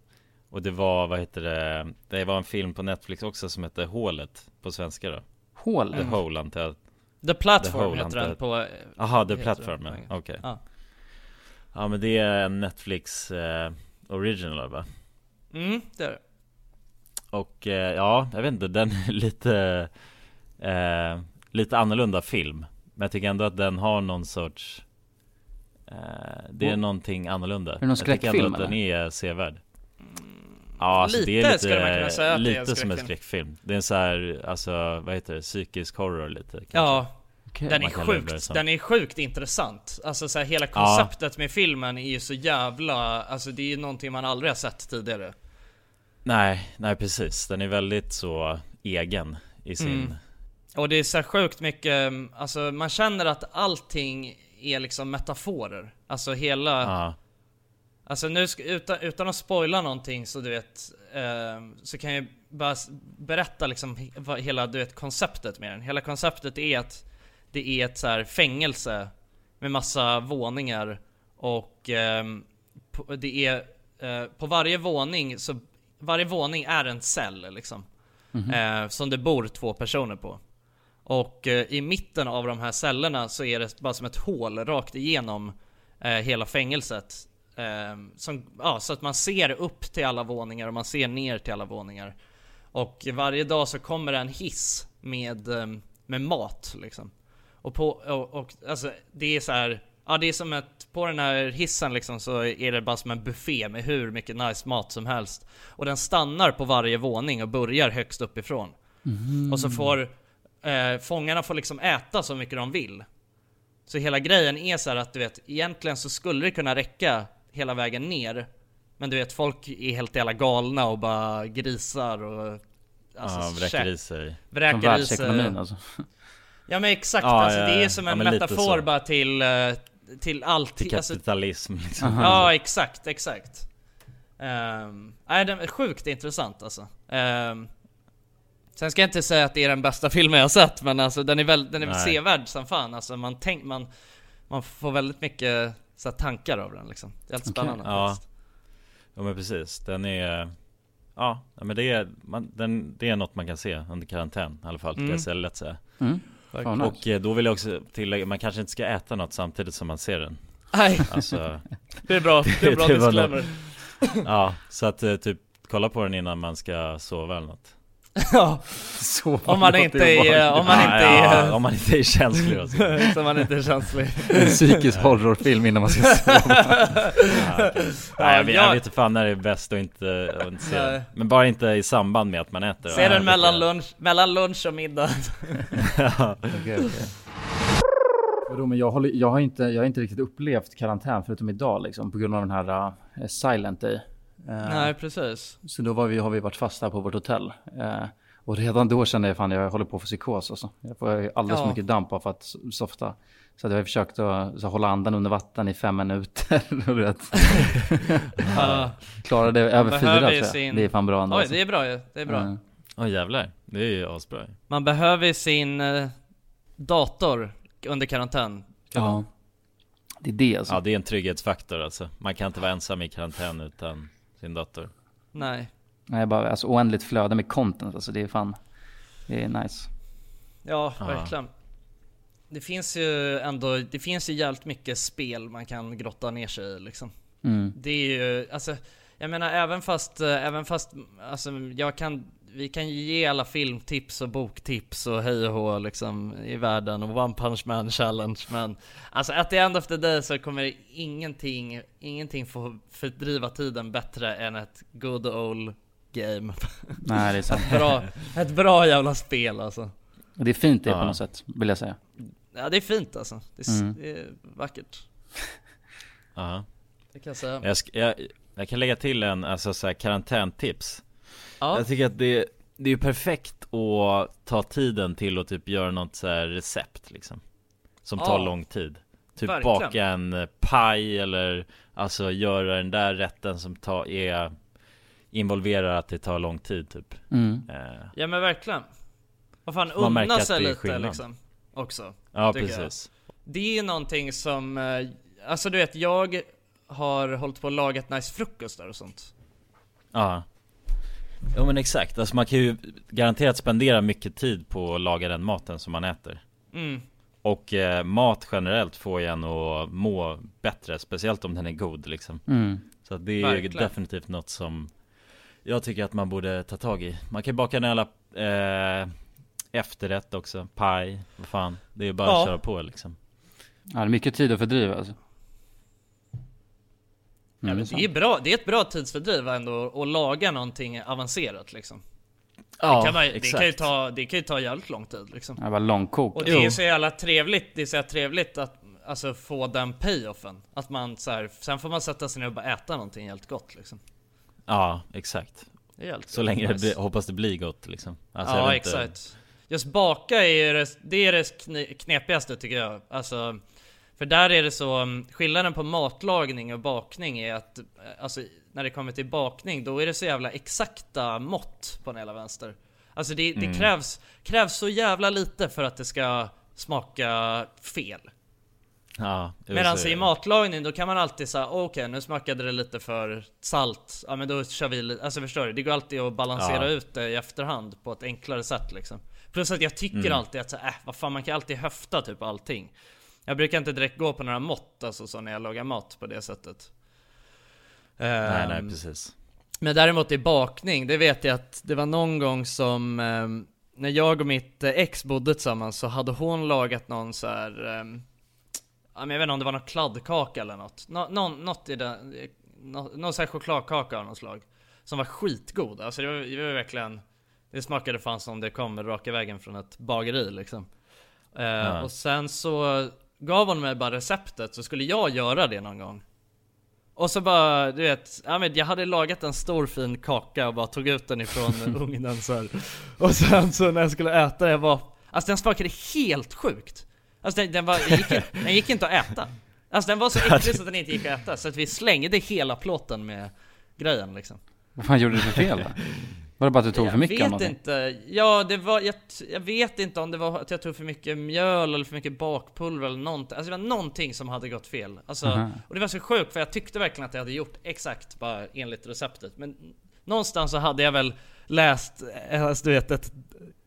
Och det var, vad heter det, det var en film på Netflix också som heter Hålet på svenska då Hålet? The Hole antar jag The Platform Hole, heter den på- Jaha, The Platform, ja, okej Ja. Ja men det är en Netflix eh, original va? Mm, det är det. Och eh, ja, jag vet inte, den är lite eh, Lite annorlunda film Men jag tycker ändå att den har någon sorts eh, Det är Oh. någonting annorlunda Är det någon Jag tycker ändå skräckfilm, att den är sevärd Ja alltså det är Lite lite, skulle man kunna säga att det är en lite som en skräckfilm. Det är en så här, alltså vad heter det, psykisk horror lite kanske. Ja, den är sjukt, den är sjukt intressant. Alltså så här, hela Ja. konceptet med filmen är ju så jävla, alltså det är ju någonting man aldrig har sett tidigare. Nej, nej precis, den är väldigt så egen i sin Mm. Och det är så här sjukt mycket, alltså man känner att allting är liksom metaforer. Alltså hela... Ja. Alltså nu, utan, utan att spoila någonting så du vet, eh, så kan jag bara berätta liksom hela du vet, konceptet med den. Hela konceptet är att det är ett så fängelse med massa våningar och ehm, på, det är eh, på varje våning så varje våning är en cell liksom. Mhm. Eh, som det bor två personer på. Och eh, i mitten av de här cellerna så är det bara som ett hål rakt igenom eh, hela fängelset. Eh, som, ja, så att man ser upp till alla våningar och man ser ner till alla våningar. Och varje dag så kommer det en hiss med, eh, med mat liksom. Och på, och, och alltså det är så här. Ja det är som att på den här hissen liksom så är det bara som en buffé med hur mycket nice mat som helst. Och den stannar på varje våning och börjar högst uppifrån. Mhm. Och så får eh, fångarna får liksom äta så mycket de vill. Så hela grejen är så att du vet, egentligen så skulle det kunna räcka hela vägen ner. Men du vet, folk är helt jävla galna och bara grisar och... Ja, vräker i sig. Vräker i sig. alltså. Ja men exakt, Ja, alltså ja, det är ja. som Ja, en lite metafor bara till, eh, till allt. Till alltså- kapitalism liksom Aha. Ja exakt, exakt. Um, nej den är sjukt intressant alltså. Ehm, sen ska jag inte säga att det är den bästa filmen jag har sett men alltså den är väl, den är väl Nej. sevärd som fan alltså man tänk, man, man får väldigt mycket så här, tankar av den liksom. Det är helt spännande Ja, faktiskt. ja men precis, den är Ja, ja, men det är, man, den, det är något man kan se under karantän i alla fall, Mm. jag säga lätt säga Mm. Fan, nice. Och eh, då vill jag också tillägga, man kanske inte ska äta något samtidigt som man ser den Nej, Alltså det är bra, det är bra det disclaimer. Ja, så att eh, typ kolla på den innan man ska sova eller något ja, Så om man inte är, om man inte ja, är... ja, om man inte är känslig och så. så man inte är känslig. En psykisk horrorfilm innan man ska sova. Ja, okej. Nej, jag, vet, jag jag- vet inte fan när det är bäst att inte, att inte se. Men bara inte i samband med att man äter Se Ja, den mellan lunch, mellan lunch och middag. Ja. Okej. Vadå, men jag, håller, jag, har inte, jag har inte riktigt upplevt karantän förutom idag liksom på grund av den här uh, silent day. Eh, Nej precis. Så då var vi, har vi varit fast här på vårt hotell. Eh, och redan då kände jag fan jag håller på att få psykos alltså. Jag får alldeles Ja. för mycket damp av att softa. Så att jag har försökt att så hålla andan under vatten i fem minuter. Ja. Klarade över fyra tror jag. sin- Det är fan bra ändå. Oj alltså. det är bra ju, det är bra. Mm. Åh jävlar, det är ju asbra Man behöver sin eh, dator under karantän. Ja. Det är det alltså. Ja det är en trygghetsfaktor alltså. Man kan inte vara ensam i karantän utan sin dator. Nej. Nej, bara alltså oändligt flöde med content alltså. Det är fan, det är nice. Ja, verkligen. Det finns ju ändå, det finns ju jävligt mycket spel man kan grotta ner sig i liksom. Mm. Det är ju, alltså, jag menar även fast, eh, även fast, alltså jag kan, vi kan ju ge alla filmtips och boktips och hej och hå liksom i världen och One Punch Man Challenge men Alltså at the end of the day så kommer ingenting, ingenting få fördriva tiden bättre än ett good old game. Nej, det är sant. ett, bra, ett bra jävla spel alltså. Det är fint det Ja. på något sätt, vill jag säga. Ja det är fint alltså. Det är, Mm. det är vackert. Ja. Det kan jag säga. Jag, jag, jag kan lägga till en, alltså så här, karantäntips Ja. Jag tycker att det, det är ju perfekt att ta tiden till att typ göra något så här recept liksom Som tar Ja. lång tid Typ Verkligen. baka en eh, paj eller alltså göra den där rätten som tar, är Involverar att det tar lång tid typ Mm. eh, Ja men verkligen. Vad fan, Man märker unna sig lite skillnad. liksom. Också. Ja precis Jag. Det är någonting som, eh, alltså du vet jag har hållit på och lagat nice frukostar och sånt. Ja Ja men exakt, alltså man kan ju garanterat spendera mycket tid på att laga den maten som man äter Mm. Och eh, mat generellt får ju en att må bättre, speciellt om den är god liksom Mm. Så det är Verkligen. definitivt något som Jag tycker att man borde ta tag i Man kan baka en jävla eh, efterrätt också, paj, vad fan Det är bara Ja. att köra på liksom Ja, det är mycket tid att fördriva alltså. Ja, men det, är bra, det är ett bra tidsfördriv ändå att laga någonting avancerat liksom. Ja, det, kan man, det, exakt. kan ju ta, det kan ju ta jävligt lång tid liksom. Ja, bara långkok. Och det är ju så jävla trevligt, det är så jävla trevligt att alltså, få den payoffen. Att man så här, sen får man sätta sig ner och bara äta någonting helt gott liksom. Ja, exakt Det är Så länge det nice. blir, hoppas det blir gott liksom Alltså, ja vet inte- exakt. Just baka är ju det, det är det knepigaste tycker jag. Alltså, för där är det så, mm, skillnaden på matlagning och bakning är att, eh, alltså när det kommer till bakning, då är det så jävla exakta mått på den hela vänster. Alltså det, det Mm. krävs, krävs så jävla lite för att det ska smaka fel. Ja, Medan i matlagning då kan man alltid säga okej nu smakade det lite för salt, ja men då kör vi lite, alltså förstår du? Det går alltid att balansera Ja. ut det i efterhand på ett enklare sätt liksom. Plus att jag tycker Mm. alltid att så, äh, vad fan man kan alltid höfta typ allting. Jag brukar inte direkt gå på några mått alltså så när jag lagar mat på det sättet. Nej nej Ehm, precis men däremot i bakning, det vet jag att det var någon gång som ehm, när jag och mitt eh, ex bodde tillsammans så hade hon lagat någon så här. ehm, jag vet inte om det var någon kladdkaka eller något. Nå, någon, något i den, nå, någon sån här chokladkaka av något slag. Som var skitgod. Alltså det var, det var verkligen, det smakade fan som det kom raka vägen från ett bageri liksom. Ja. Och sen så gav hon mig bara receptet så skulle jag göra det någon gång. Och så bara, du vet, jag hade lagat en stor fin kaka och bara tog ut den ifrån ugnen så här. Och sen så när jag skulle äta det, jag var, alltså den smakade helt sjukt. Alltså den, den, var, den, gick, den gick inte att äta. Alltså den var så äcklig så att den inte gick att äta, så att vi slängde hela plåten med grejen liksom. Vad fan gjorde du för fel då? Var det bara att du tog jag för mycket av vet inte, ja det var, jag, jag vet inte om det var att jag tog för mycket mjöl eller för mycket bakpulver eller någonting. Alltså det var någonting som hade gått fel. Alltså, Aha. och det var så sjukt för jag tyckte verkligen att jag hade gjort exakt bara enligt receptet. Men någonstans så hade jag väl läst, alltså, du vet, ett,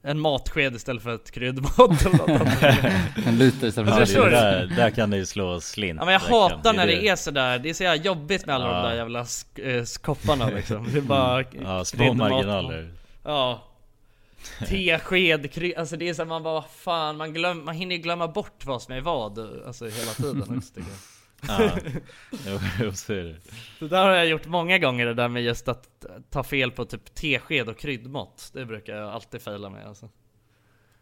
en matsked istället för ett kryddmått. En liter istället Ja, för det du? där, där kan det ju slå slint Ja men jag hatar när det är sådär, det är så jävla jobbigt med alla Ja. de där jävla sk- eh, kopparna liksom. Det är bara Ja, små marginaler Ja Tesked, kry- alltså det är så man bara fan, man, glöm, man hinner ju glömma bort vad som är vad Alltså hela tiden också tycker jag Ja, jo, så är det. Det där har jag gjort många gånger det där med just att ta fel på typ tesked och kryddmått. Det brukar jag alltid fejla med alltså.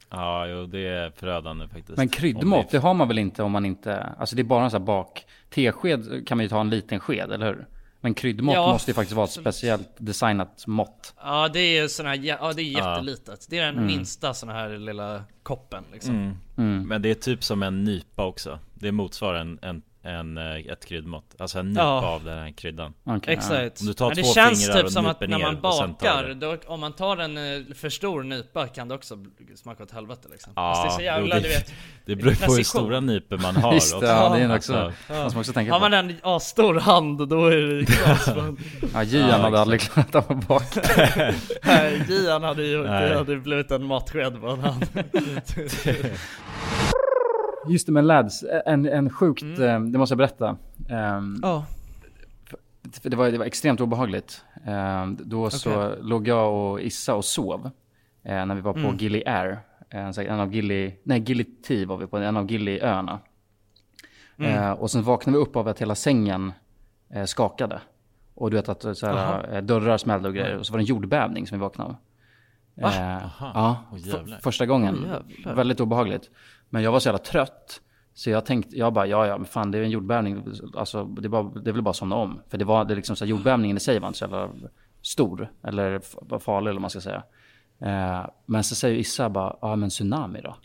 Ja, jo det är förödande faktiskt. Men kryddmått, det- det har man väl inte om man inte, alltså det är bara en sån här bak, tesked kan man ju ta en liten sked, eller hur? Men kryddmått Ja, måste ju faktiskt vara ett speciellt designat mått. Ja det är ju sån här, ja det är jättelitet. Det är den Mm. minsta sån här lilla koppen liksom. Mm. Men det är typ som en nypa också. Det motsvarar en, en, en, eh, ett kryddmått Alltså en nypa Ja. av den här kryddan Exakt. Om du tar Men det två känns fingrar typ och som att när man bakar, då, om man tar en eh, för stor nypa kan det också smaka åt helvete liksom. Ja, Fast det är så jävla, jo, det- du vet det beror på hur stora nypor man har Just det, också. ja, det är också, man ska också tänka Har man en asstor hand då är det knas Ja, Gian hade aldrig klarat av att baka. Nej, Gian hade ju hade blivit en matsked på en hand Just det med lads, en, en sjukt, eh, det måste jag berätta. Ehm, för det, var, det var extremt obehagligt. Ehm, då så Okej. låg jag och Issa och sov. eh, när vi var på Mm. Gili Air. En, så- en av Gili, nej Gili T var vi på, en av Gili-öarna. Mm. Eh, och sen vaknade vi upp av att hela sängen eh, skakade. Och du vet att så här, eh, dörrar smällde och grejer. Och så var det en jordbävning som vi vaknade av. Va? Eh, Aha. ja, jävlar. första gången. Jävlar. Väldigt obehagligt. Men jag var så jävla trött. Så jag tänkte, jag bara, ja ja, men fan det är en jordbävning. Alltså det är, bara, det är väl bara att somna om. För det var, det är liksom så här, jordbävningen i sig var inte så jävla stor. Eller farlig eller vad man ska säga. Eh, men så säger Issa bara, ja men tsunami då?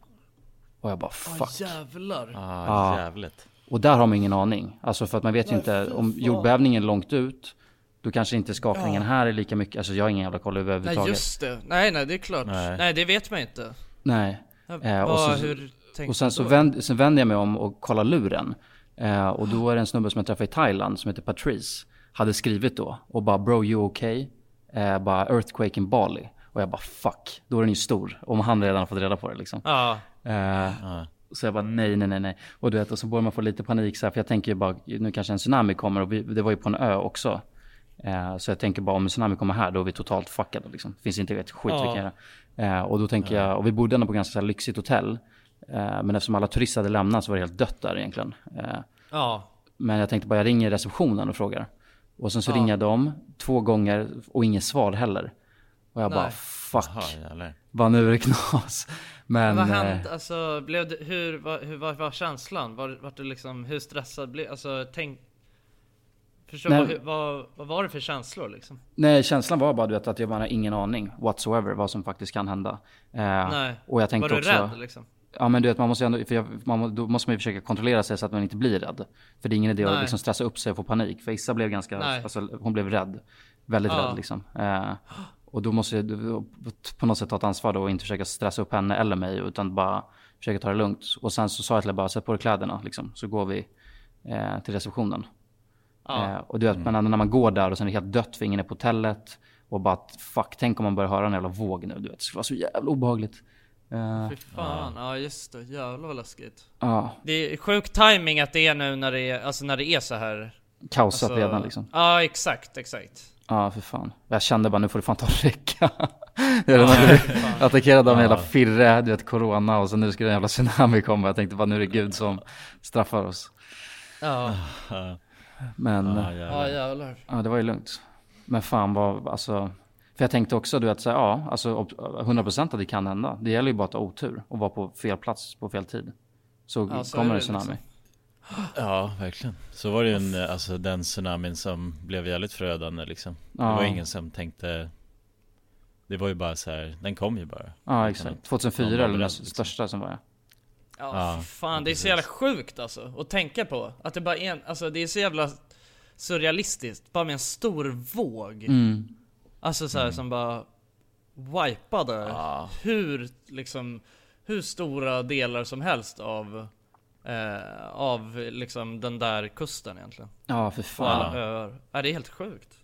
Och jag bara, fuck. Åh jävlar Ah, Ja. jävligt. Och där har man ingen aning. Alltså för att man vet ju Nej, inte, om jordbävningen är långt ut, då kanske inte skakningen Ja. här är lika mycket. Alltså jag har ingen jävla koll Nej överhuvudtaget. just det, nej nej det är klart Nej. Nej, det vet man inte Nej. Ja, Eh, och, så, hur och sen så vänd, sen vänder jag mig om och kollar luren. Eh, och då är det en snubbe som jag träffade i Thailand som heter Patrice. Hade skrivit då och bara bro you okay? Eh, bara earthquake in Bali. Och jag bara fuck, då är den ju stor. Om han redan har fått reda på det liksom. Ja. Eh, Så jag bara nej, nej, nej, nej. Och du vet, och så börjar man få lite panik så här, för jag tänker ju bara, nu kanske en tsunami kommer och vi, det var ju på en ö också. Eh, så jag tänker bara om en tsunami kommer här, då är vi totalt fuckade liksom. Finns inte ett skit vi Ja. kan göra. Eh, och då tänker jag, och vi bodde ändå på ganska så här lyxigt hotell. Eh, men eftersom alla turister hade lämnat så var det helt dött där egentligen. Eh, Ja men jag tänkte bara, jag ringer receptionen och frågar. Och sen så Ja. ringer dem två gånger och inget svar heller. Och jag Nej. bara, fuck. Jävlar. Vad nu är det knas. Men... vad eh, hände, alltså blev det, hur, vad, hur var, var känslan? Var, var du liksom, hur stressad blev, alltså tänk Förstår Nej. vad, vad, vad var det för känslor liksom? Nej, känslan var bara du vet, att jag bara har ingen aning whatsoever vad som faktiskt kan hända. Eh, Nej. Och jag tänkte Var du också, rädd, liksom? Ja men du vet man måste ju ändå, för jag, man, då måste man ju försöka kontrollera sig så att man inte blir rädd. För det är ingen idé att Nej. liksom stressa upp sig och få panik. För Issa blev ganska, Nej. alltså, hon blev rädd. Väldigt Ja. rädd liksom. Eh, och då måste jag på något sätt ta ett ansvar då och inte försöka stressa upp henne eller mig. Utan bara försöka ta det lugnt. Och sen så sa jag till henne bara, sätt på dig kläderna liksom. Så går vi eh, till receptionen. Ja. Eh, och du vet, men ändå när man går där och sen är det helt dött för ingen är på hotellet. Och bara att, fuck, tänk om man börjar höra en jävla våg nu. Du vet, det skulle vara så jävla obehagligt. Eh, Fy fan, ja just det, jävlar vad läskigt Ja. Det är sjuk timing att det är nu när det är, alltså när det är så här Kaosat alltså, redan, liksom. Ja exakt, exakt Ja, för fan. Jag kände bara, nu får det fan ta och räcka. jag blivit attackerad av en Ja. jävla firre, du vet, corona och så nu ska det en jävla tsunami komma. Jag tänkte bara, nu är det Gud som straffar oss. Ja, Men, Ja, ja jävlar ja, det var ju lugnt. Men fan vad, alltså. För jag tänkte också, du vet, så här, ja, alltså ob- 100% att det kan hända. Det gäller ju bara att ha otur och vara på fel plats på fel tid. Så, Ja, så kommer det det tsunami. liksom. Ja, verkligen. Så var det ju en, alltså den tsunamin som blev jävligt förödande liksom. Det Ja. var ingen som tänkte Det var ju bara så här, den kom ju bara. Ja, exakt. att 2004 någon var eller den beredd, största som var jag. Ja, Ja, fan det är så jävla sjukt alltså, att tänka på Att det bara är en, alltså det är så jävla surrealistiskt, bara med en stor våg Mm. Alltså så här, som bara wipade Ja. hur liksom Hur stora delar som helst av eh, Av liksom den där kusten egentligen Ja, för På alla fan. öar, ja, det är helt sjukt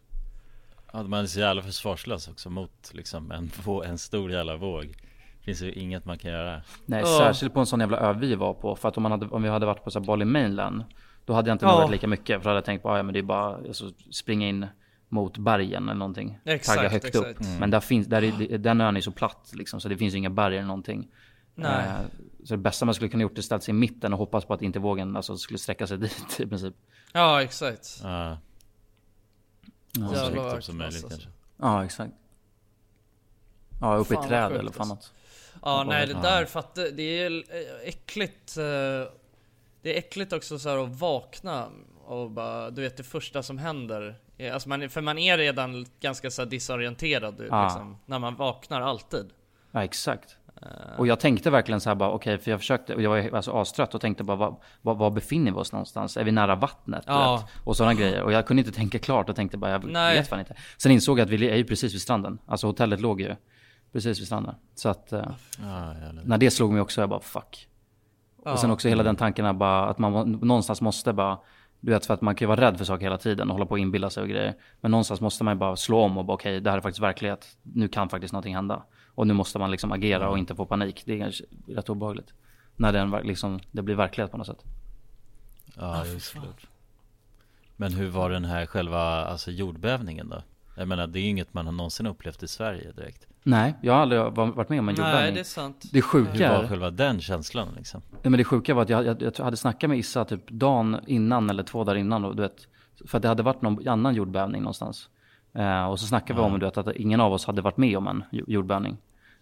Ja, man är så jävla försvarslös också mot liksom en, en stor jävla våg. Finns ju inget man kan göra. Nej, Ja. särskilt på en sån jävla ö vi var på. För att om, man hade, om vi hade varit på så här Bali Mainland, då hade jag inte varit lika mycket. För då hade jag tänkt på, ah, ja men det är bara alltså, springa in mot bergen eller någonting. Exakt, Tagga högt exakt. upp. Mm. Men där finns, där är, den ön är så platt liksom, så det finns inga berg eller någonting. Nej. Eh, så det bästa man skulle kunna gjort är ställt sig i mitten och hoppas på att inte vågen alltså, skulle sträcka sig dit i princip. Ja exakt Ja. Ja. Så högt upp som möjligt alltså. kanske. Ja, exakt. Ja, uppe i Fan, vad träd eller fan alltså. något. Ja nej det där fattar, det är eh, äckligt eh, Det är äckligt också så här att vakna och bara, du vet det första som händer Alltså man, för man är redan ganska så disorienterad Ja. liksom, när man vaknar alltid Ja, exakt. Och jag tänkte verkligen så här bara, okej, för jag försökte, och jag var alltså astrött och tänkte bara, var, var, var befinner vi oss någonstans? Är vi nära vattnet? Ja. Och sådana grejer. Och jag kunde inte tänka klart och tänkte bara, jag Nej. vet fan inte. Sen insåg jag att vi är ju precis vid stranden. Alltså hotellet låg ju precis vid stranden. Så att, eh, Ja, jävlar. när det slog mig också, jag bara fuck. Och sen också hela den tanken att, bara, att man någonstans måste bara, du vet för att man kan ju vara rädd för saker hela tiden och hålla på och inbilla sig och grejer. Men någonstans måste man ju bara slå om och bara okej, det här är faktiskt verklighet. Nu kan faktiskt någonting hända. Och nu måste man liksom agera och inte få panik. Det är kanske rätt obehagligt. När den liksom, det blir verklighet på något sätt. Ja, just klart. Men hur var den här själva, alltså jordbävningen då? Jag menar, det är ju inget man har någonsin upplevt i Sverige direkt. Nej, jag har aldrig va- varit med om en Nej, jordbävning. det är sant. Det sjuka Hur var själva den känslan liksom? Nej, men det sjuka var att jag, jag, jag hade snackat med Issa typ dagen innan eller två dagar innan. Och, du vet, för att det hade varit någon annan jordbävning någonstans. Eh, och så snackade vi Ja. om du vet, att ingen av oss hade varit med om en jo- jordbävning.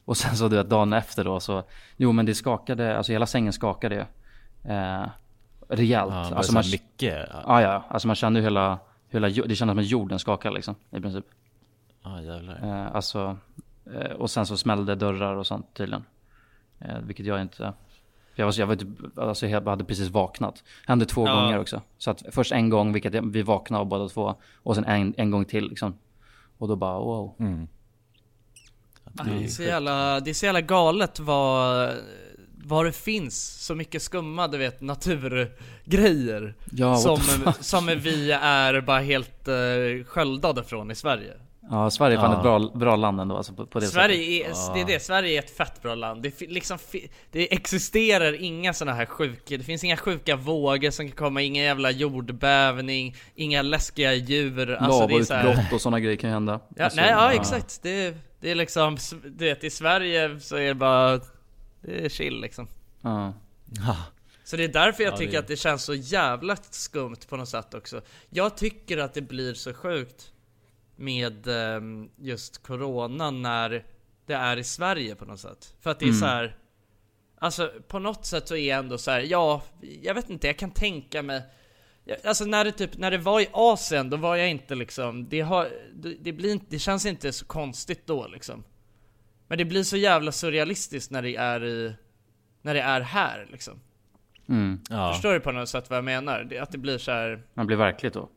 Och sen så du vet, dagen efter då så, jo men det skakade, alltså hela sängen skakade ju. Eh, rejält. Ja, alltså så man, mycket. Ja, ja, alltså man kände ju hela, hela, det kändes som att jorden skakade liksom i princip. Ja, jävlar. Eh, alltså, och sen så smällde dörrar och sånt tydligen. Eh, vilket jag inte... Jag, var, jag, var alltså jag hade precis vaknat. Hände två Ja. gånger också. Så att först en gång, vilket jag, vi vaknade av båda två. Och sen en, en gång till liksom. Och då bara wow. Mm. Det är, så jävla, det är så jävla galet vad, vad det finns så mycket skumma, du vet, naturgrejer Ja, som, som vi är bara helt uh, sköldade från i Sverige Ja, Sverige är fan Ja. ett bra, bra land ändå alltså på, på det Sverige sättet. är, det är det, Sverige är ett fett bra land. Det, liksom, det existerar inga såna här sjuka, det finns inga sjuka vågor som kan komma, ingen jävla jordbävning, inga läskiga djur. Alltså, här- Lavautbrott och sådana grejer kan hända. Ja, Alltså, nej, ja exakt. Det, det är liksom, du vet i Sverige så är det bara, det är chill liksom. Ja. Så det är därför jag Ja, tycker det- att det känns så jävla skumt på något sätt också. Jag tycker att det blir så sjukt med ehm, just Corona när det är i Sverige på något sätt. För att det är Mm. så här. Alltså på något sätt så är jag ändå så här, ja, jag vet inte, jag kan tänka mig Alltså när det typ, när det var i Asien, då var jag inte liksom, det har, det, det blir inte, det känns inte så konstigt då liksom. Men det blir så jävla surrealistiskt när det är i, när det är här liksom. Mm. Ja. Förstår du på något sätt vad jag menar? Det, att det blir så här. Man blir verkligt då.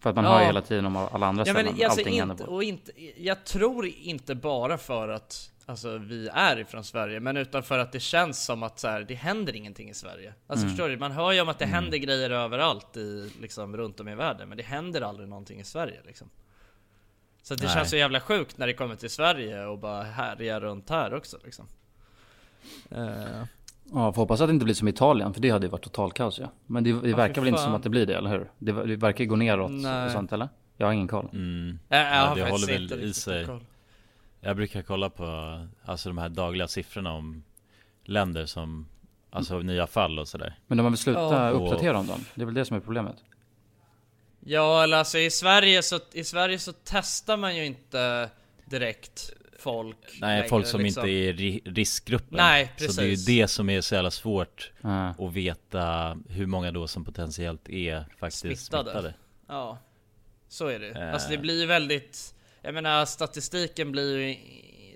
För att man Ja. hör ju hela tiden om alla andra Ja, ställen men alltså allting inte, på. och inte, jag tror inte bara för att alltså, vi är ifrån Sverige, men utan för att det känns som att så här, det händer ingenting i Sverige. Alltså Mm. förstår du? Man hör ju om att det händer grejer överallt i, liksom, runt om i världen, men det händer aldrig någonting i Sverige liksom. Så det Nej. känns så jävla sjukt när det kommer till Sverige och bara härjar runt här också liksom. Eh, Ja, får hoppas att det inte blir som Italien, för det hade ju varit total kaos ja. Men det, det verkar väl inte som att det blir det, eller hur? Det, det verkar ju gå neråt Nej. och sånt, eller? Jag har ingen koll. Mm. jag, jag Ja, har det håller väl inte i sig. Jag brukar kolla på alltså de här dagliga siffrorna om länder som Alltså nya fall och sådär Men de har väl slutat Ja. uppdatera om dem? Det är väl det som är problemet? Ja, eller alltså i Sverige så, i Sverige så testar man ju inte direkt folk Nej, längre, folk som liksom. inte är i ri- riskgruppen Nej, Så det är ju precis. det som är så jävla svårt Ja. Att veta hur många då som potentiellt är faktiskt Smittade. smittade, Ja, så är det. Eh. Alltså det blir ju väldigt... Jag menar statistiken blir ju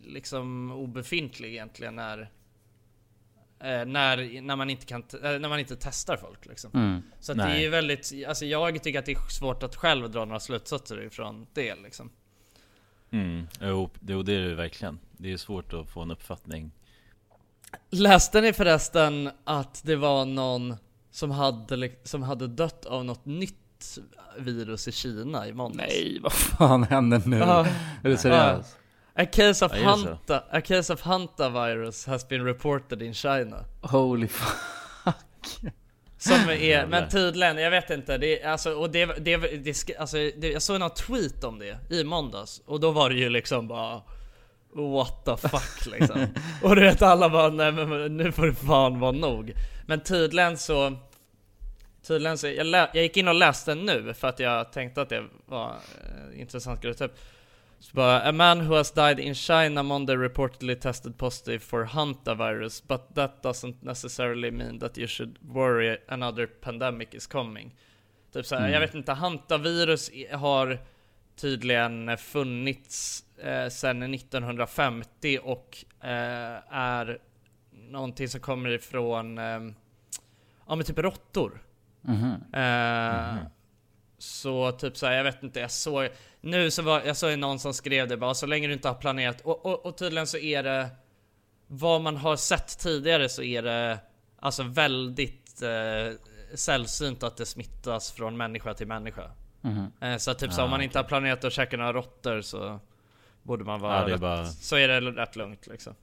liksom obefintlig egentligen när... eh, När, när, man inte kan, eh, när man inte testar folk liksom. Mm. Så att det är ju väldigt, alltså jag tycker att det är svårt att själv dra några slutsatser ifrån det liksom. Mm. Jo, det är det verkligen Det är svårt att få en uppfattning Läste ni förresten att det var någon som hade, som hade dött av något nytt virus i Kina i måndags? Nej, vad fan händer nu? Ja. Är du seriös? A case of Ja? Hanta, a case of Hanta virus has been reported in China. Holy fuck. Som är, men tydligen, jag vet inte, det, alltså, och det, det, det, alltså, det, jag såg någon tweet om det i måndags, och då var det ju liksom bara What the fuck liksom. och du vet alla bara, nej men men nu får det fan vara nog. Men tydligen så Tydligen så, jag, lä, jag gick in och läste den nu för att jag tänkte att det var eh, intressant grej typ. Så bara, a man who has died in China Monday reportedly tested positive for hantavirus, but that doesn't necessarily mean that you should worry another pandemic is coming. Typ såhär, Mm. jag vet inte, hantavirus har tydligen funnits eh, sedan 1950 och eh, är någonting som kommer ifrån, eh, ja men typ råttor. Mhm. Eh, Så typ så här, jag vet inte, jag såg, nu så var, jag såg någon som skrev det bara, så länge du inte har planerat, och, och, och tydligen så är det, vad man har sett tidigare så är det alltså väldigt eh, sällsynt att det smittas från människa till människa. Mhm. Eh, så typ så Ah, om man inte har planerat att käka några råttor så borde man vara det är rätt, bara- så är det rätt lugnt liksom.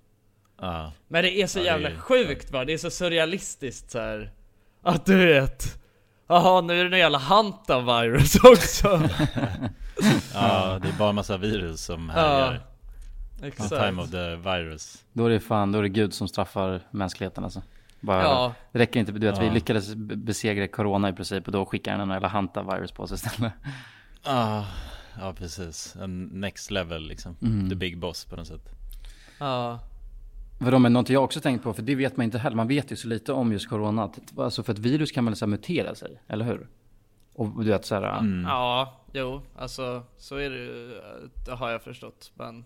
Ja. Men det är så det jävla är- sjukt bara, det är så surrealistiskt så här. Att du vet Jaha nu är det en jävla hantavirus också Ja, det är bara en massa virus som härjar. exakt. Time of the virus. Då är det fan, då är det Gud som straffar mänskligheten alltså. Bara, Ja. Det räcker inte, du vet vi Ja. lyckades be- besegra corona i princip och då skickar han en jävla hantavirus på oss istället. Ja, ja precis. En next level liksom. Mm. The big boss på något sätt. Ja Vadå, men något jag också tänkt på, för det vet man inte heller, man vet ju så lite om just corona. Alltså för ett virus kan väl så mutera sig, eller hur? Och du vet så här, Mm. Ja, jo, alltså så är det ju, det har jag förstått men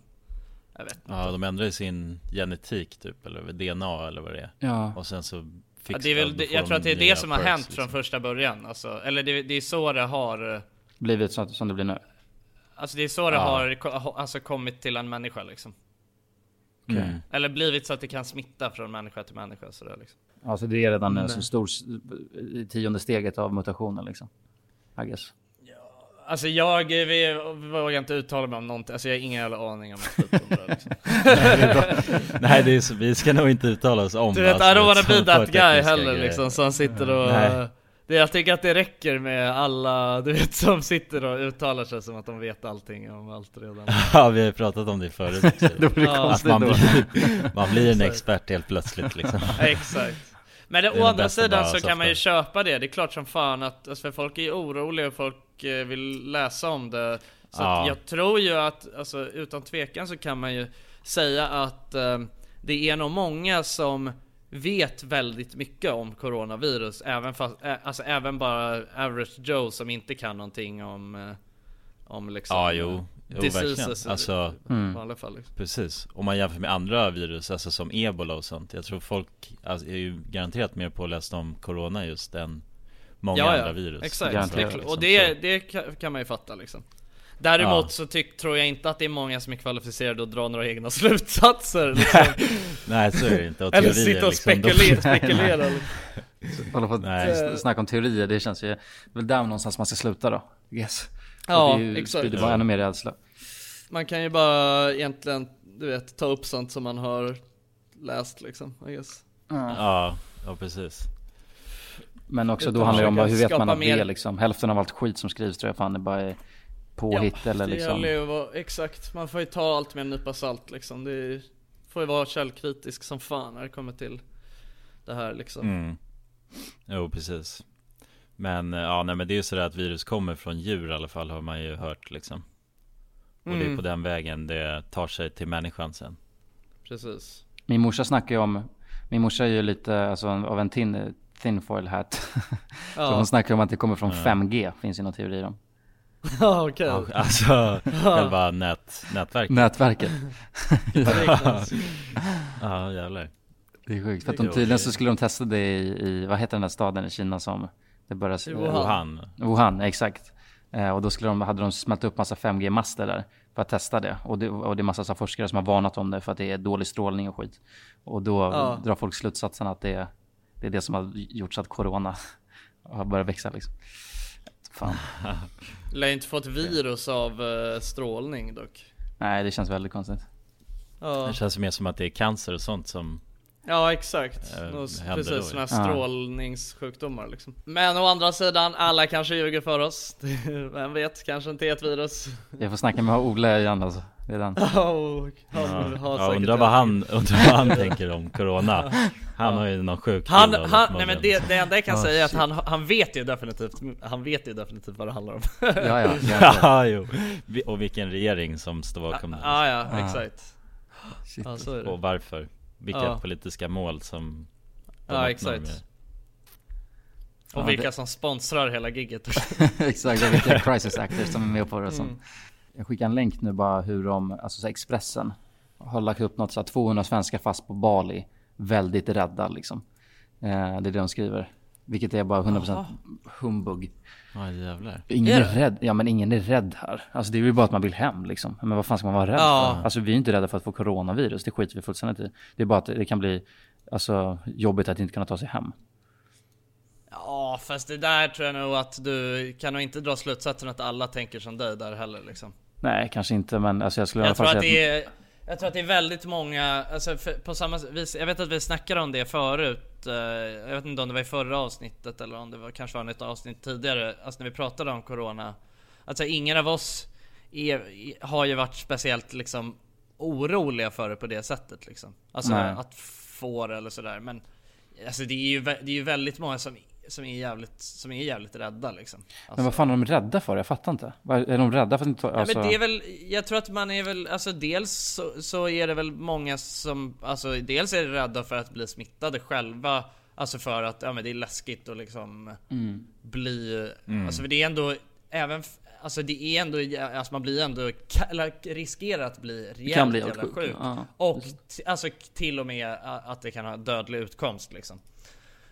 Jag vet inte Ja, de ändrar ju sin genetik typ, eller DNA eller vad det är. Ja. Och sen så ja, det är väl, det, Jag tror att det är det som har perks, hänt liksom. från första början alltså, Eller det, det är så det har eh, blivit så, som det blir nu. Alltså det är så det Ja. har alltså, kommit till en människa liksom Mm. Eller blivit så att det kan smitta från människa till människa sådär liksom Alltså det är redan en Nej. så stor, tionde steget av mutationen liksom. I guess. Alltså jag vi, vågar inte uttala mig om någonting, alltså jag har ingen jävla aning om det liksom. Nej, det är så, vi ska nog inte uttala oss om Du vet, alltså, I don't wanna be that guy heller grejer. liksom, som sitter och... Nej. Det, jag tycker att det räcker med alla, du vet, som sitter och uttalar sig som att de vet allting om allt redan. Ja, vi har ju pratat om det förut det Ja. Att konstigt man då. blir, man blir en expert helt plötsligt liksom. Exakt. Men det, å andra sidan så kan man ju köpa det, det är klart som fan att, alltså för folk är ju oroliga och folk eh, vill läsa om det. Så Ja. att jag tror ju att, alltså utan tvekan så kan man ju säga att eh, det är nog många som vet väldigt mycket om coronavirus, även fast, eh, alltså även bara average Joe som inte kan någonting om, eh, om liksom Ja, jo. Jo, diseases Alltså- i Mm. vanliga fall liksom. Precis, om man jämför med andra virus, alltså som ebola och sånt Jag tror folk alltså, är ju garanterat mer pålästa om corona just än många andra virus Exakt, Garanterat, det kl- liksom. och det, det ka- kan man ju fatta liksom Däremot Ja. så tyck, tror jag inte att det är många som är kvalificerade att dra några egna slutsatser liksom. Nej så är det inte, och Eller teorier sitta och liksom, spekulera, spekulera liksom. Hålla på Nej. att snacka om teorier, det känns ju, det är väl där någonstans man ska sluta då. Yes. Ja, det är ju, exakt. sprider bara ännu mer rädsla. Man kan ju bara egentligen, du vet, ta upp sånt som man har läst liksom, I guess. Ja, ja precis Men också då handlar det om hur vet man att det mer- är liksom, hälften av allt skit som skrivs tror jag fan är bara är påhitt eller det liksom. ju att vara, exakt, man får ju ta allt med en nypa salt liksom Det är, får ju vara källkritisk som fan när det kommer till det här liksom mm. Jo precis Men eh, ja nej men det är ju sådär att virus kommer från djur i alla fall har man ju hört liksom Och det är Mm. på den vägen det tar sig till människan sen Precis Min morsa snackar ju om, min morsa är ju lite alltså, av en tin, tinfoil hat. Så Ja. hon snackar om att det kommer från Ja. 5G, finns det några teorier om. Ja okej Ja, Alltså själva nät, nätverket Nätverket. Ja jävlar Det är sjukt, för att de tydligen så skulle de testa det i, i, vad heter den där staden i Kina som det börjar... I Wuhan. Wuhan exakt. Eh, och då skulle de, hade de smält upp massa 5G-master där för att testa det. Och det, och det är massa forskare som har varnat om det för att det är dålig strålning och skit. Och då Ja. drar folk slutsatsen att det, det är det som har gjort så att corona har börjat växa liksom. Fan. Lär inte få ett virus av eh, strålning dock Nej, det känns väldigt konstigt. Ja, Det känns mer som att det är cancer och sånt som ja exakt, Eh, händer precis då, sådana ja. här strålningssjukdomar liksom. Men å andra sidan, alla kanske ljuger för oss. Vem vet, kanske inte är ett virus. Jag får snacka med Ola igen alltså. Det är den. Ja, och han Ja, ja undrar vad han, undrar vad han tänker om corona. Han har ju någon sjuk Han, han, det nej men det, det enda jag kan Ah, säga är att han, han vet ju definitivt, han vet ju definitivt vad det handlar om. Ja, ja. Ja, jo. Vi- Och vilken regering som står bakom det Ja, ja, Ah. exakt Shit. Ja, så är det. Och varför Vilka Ja. politiska mål som de Ja, exakt. med- Och Ja, vilka det- som sponsrar hela gigget Exakt, och vilka crisis actors som är med på det. Mm. Jag skickar en länk nu bara hur de, alltså Expressen har lagt upp något så här 200 svenskar fast på Bali väldigt rädda liksom. Eh, det är det de skriver. Vilket är bara 100% Jaha. humbug. Ja jävlar. Ingen Är är, rädd, ja men ingen är rädd här. Alltså det är ju bara att man vill hem liksom. Men vad fan ska man vara rädd Ja. för? Alltså vi är inte rädda för att få coronavirus, det skiter vi fullständigt i. Det är bara att det kan bli, alltså jobbigt att inte kunna ta sig hem. Ja, fast det där tror jag nog att du kan nog inte dra slutsatsen att alla tänker som dig där heller liksom. Nej, kanske inte men alltså jag skulle i alla Jag fall tror att säga det är, jag tror att det är väldigt många, alltså för, på samma vis, jag vet att vi snackade om det förut, eh, jag vet inte om det var i förra avsnittet eller om det var kanske var ett avsnitt tidigare, alltså när vi pratade om Corona. Alltså ingen av oss är, har ju varit speciellt liksom oroliga för det på det sättet liksom. Alltså Nej. att få det eller sådär men Alltså det är ju, det är ju väldigt många som, som, är jävligt, som är jävligt rädda liksom. Men vad fan är de rädda för? Jag fattar inte. Är de rädda för att inte ta, Ja, alltså... men det är väl, jag tror att man är väl, alltså dels så, så är det väl många som, alltså dels är rädda för att bli smittade själva Alltså för att, ja men det är läskigt att liksom Mm. bli, Mm. alltså för det är ändå, även, alltså det är ändå, alltså man blir ändå, eller riskerar att bli rejält kan bli jävla sjuk. sjuk, ja. Och t- alltså till och med att det kan ha dödlig utkomst liksom.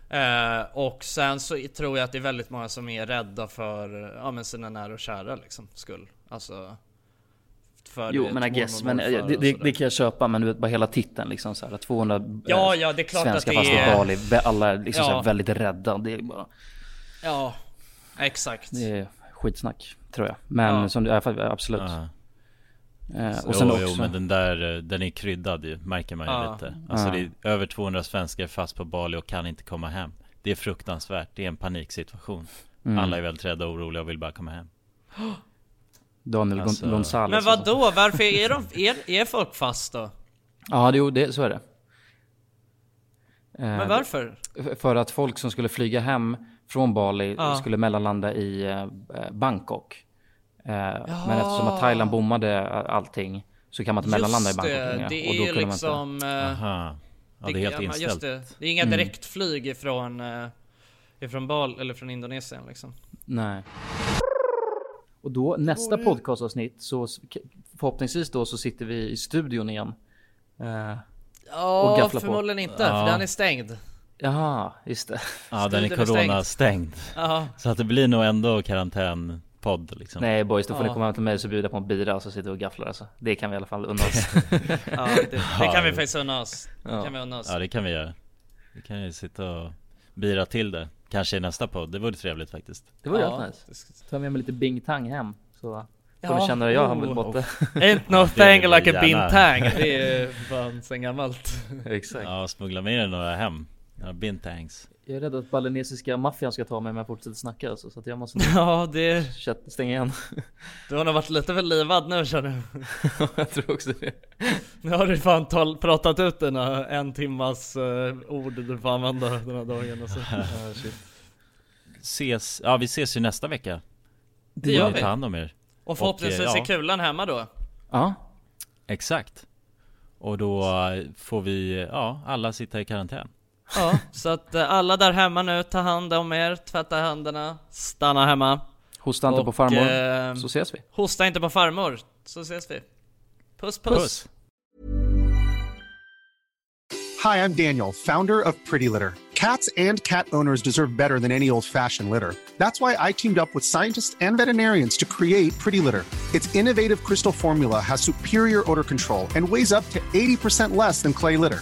Eh, och sen så tror jag att det är väldigt många som är rädda för ja, men sina nära och kära liksom, skull. Alltså... För Jo du men I guess, men eh, det, det, det kan jag köpa men du vet bara hela titeln liksom så här 200 eh, Ja, ja, det är klart svenskar att det fast är- Bali, alla är liksom så Ja. här väldigt rädda. Det är bara, Ja, exakt. det är skitsnack tror jag. Men Ja. som du, ja, fa- absolut. Eh, och jo, sen också. jo, men den där, eh, den är kryddad ju, märker man ju Ja. lite. Alltså Ja. det är över 200 svenskar fast på Bali och kan inte komma hem. Det är fruktansvärt, det är en paniksituation. Mm. Alla är väldigt rädda och oroliga och vill bara komma hem. Daniel Alltså- Gon- Gonzales. Men vad då? Varför är, de, är, är folk fast då? Ja, det, jo, det, så är det. Eh, Men varför? f- För att folk som skulle flyga hem från Bali Ja. skulle mellanlanda i eh, Bangkok. Eh, Men eftersom att Thailand bommade allting så kan man inte mellanlanda i Bangkok det, längre. det och är då ju kunde man liksom... inte. eh, Aha. Ja, det är helt ja, inställt. Just det. det är inga Mm. direktflyg ifrån, uh, ifrån Bal eller från Indonesien liksom. Nej. Och då nästa podcastavsnitt så förhoppningsvis då så sitter vi i studion igen. Eh, Ja, på. förmodligen inte, Ja. för den är stängd. Jaha, just det. Ja, den är Studion är corona stängd. Ja. Så att det blir nog ändå karantänpodd liksom. Nej boys, då får ni Ja. komma hem till mig så bjuder jag på en bira och så sitter vi och gafflar alltså. Det kan vi i alla fall unna oss. Ja, det, det kan vi faktiskt unna oss. Det Ja. kan vi unna oss. Ja det kan vi göra. Vi kan ju sitta och bira till det. Kanske i nästa podd, det vore trevligt faktiskt. Det var ju Ja. rätt nice. Ta med mig lite bing tang hem så får Ja. ni känna hur jag har Oh. det. Ain't no thing like a gärna. bintang. Det är fan sen gammalt. Exakt. Ja, smuggla med er några hem. Några bintangs. Jag är rädd att balinesiska maffian ska ta mig om jag fortsätter snacka alltså, så att jag måste Ja, det... Stänga igen. Du har nog varit lite för livad nu känner jag. jag tror också det. Nu har du fan tal- pratat ut dina en timmas uh, ord du får använda den här dagen och så. Ja, shit. Ses, ja vi ses ju nästa vecka. Det gör vi. Ta hand om er. Och förhoppningsvis Och, eh, är kulan hemma då. Ja. Exakt. Och då eh, får vi, ja, alla sitta i karantän. Ja, så att eh, alla där hemma nu, ta hand om er, tvätta händerna, stanna hemma. Hosta inte på Och, farmor, eh, så ses vi. Hosta inte på farmor, så ses vi. Puss puss. Puss. Hi, I'm Daniel, founder of Pretty Litter. Cats and cat owners deserve better than any old fashioned litter. That's why I teamed up with scientists and veterinarians to create Pretty Litter. Its innovative crystal formula has superior odor control and weighs up to 80% less than clay litter.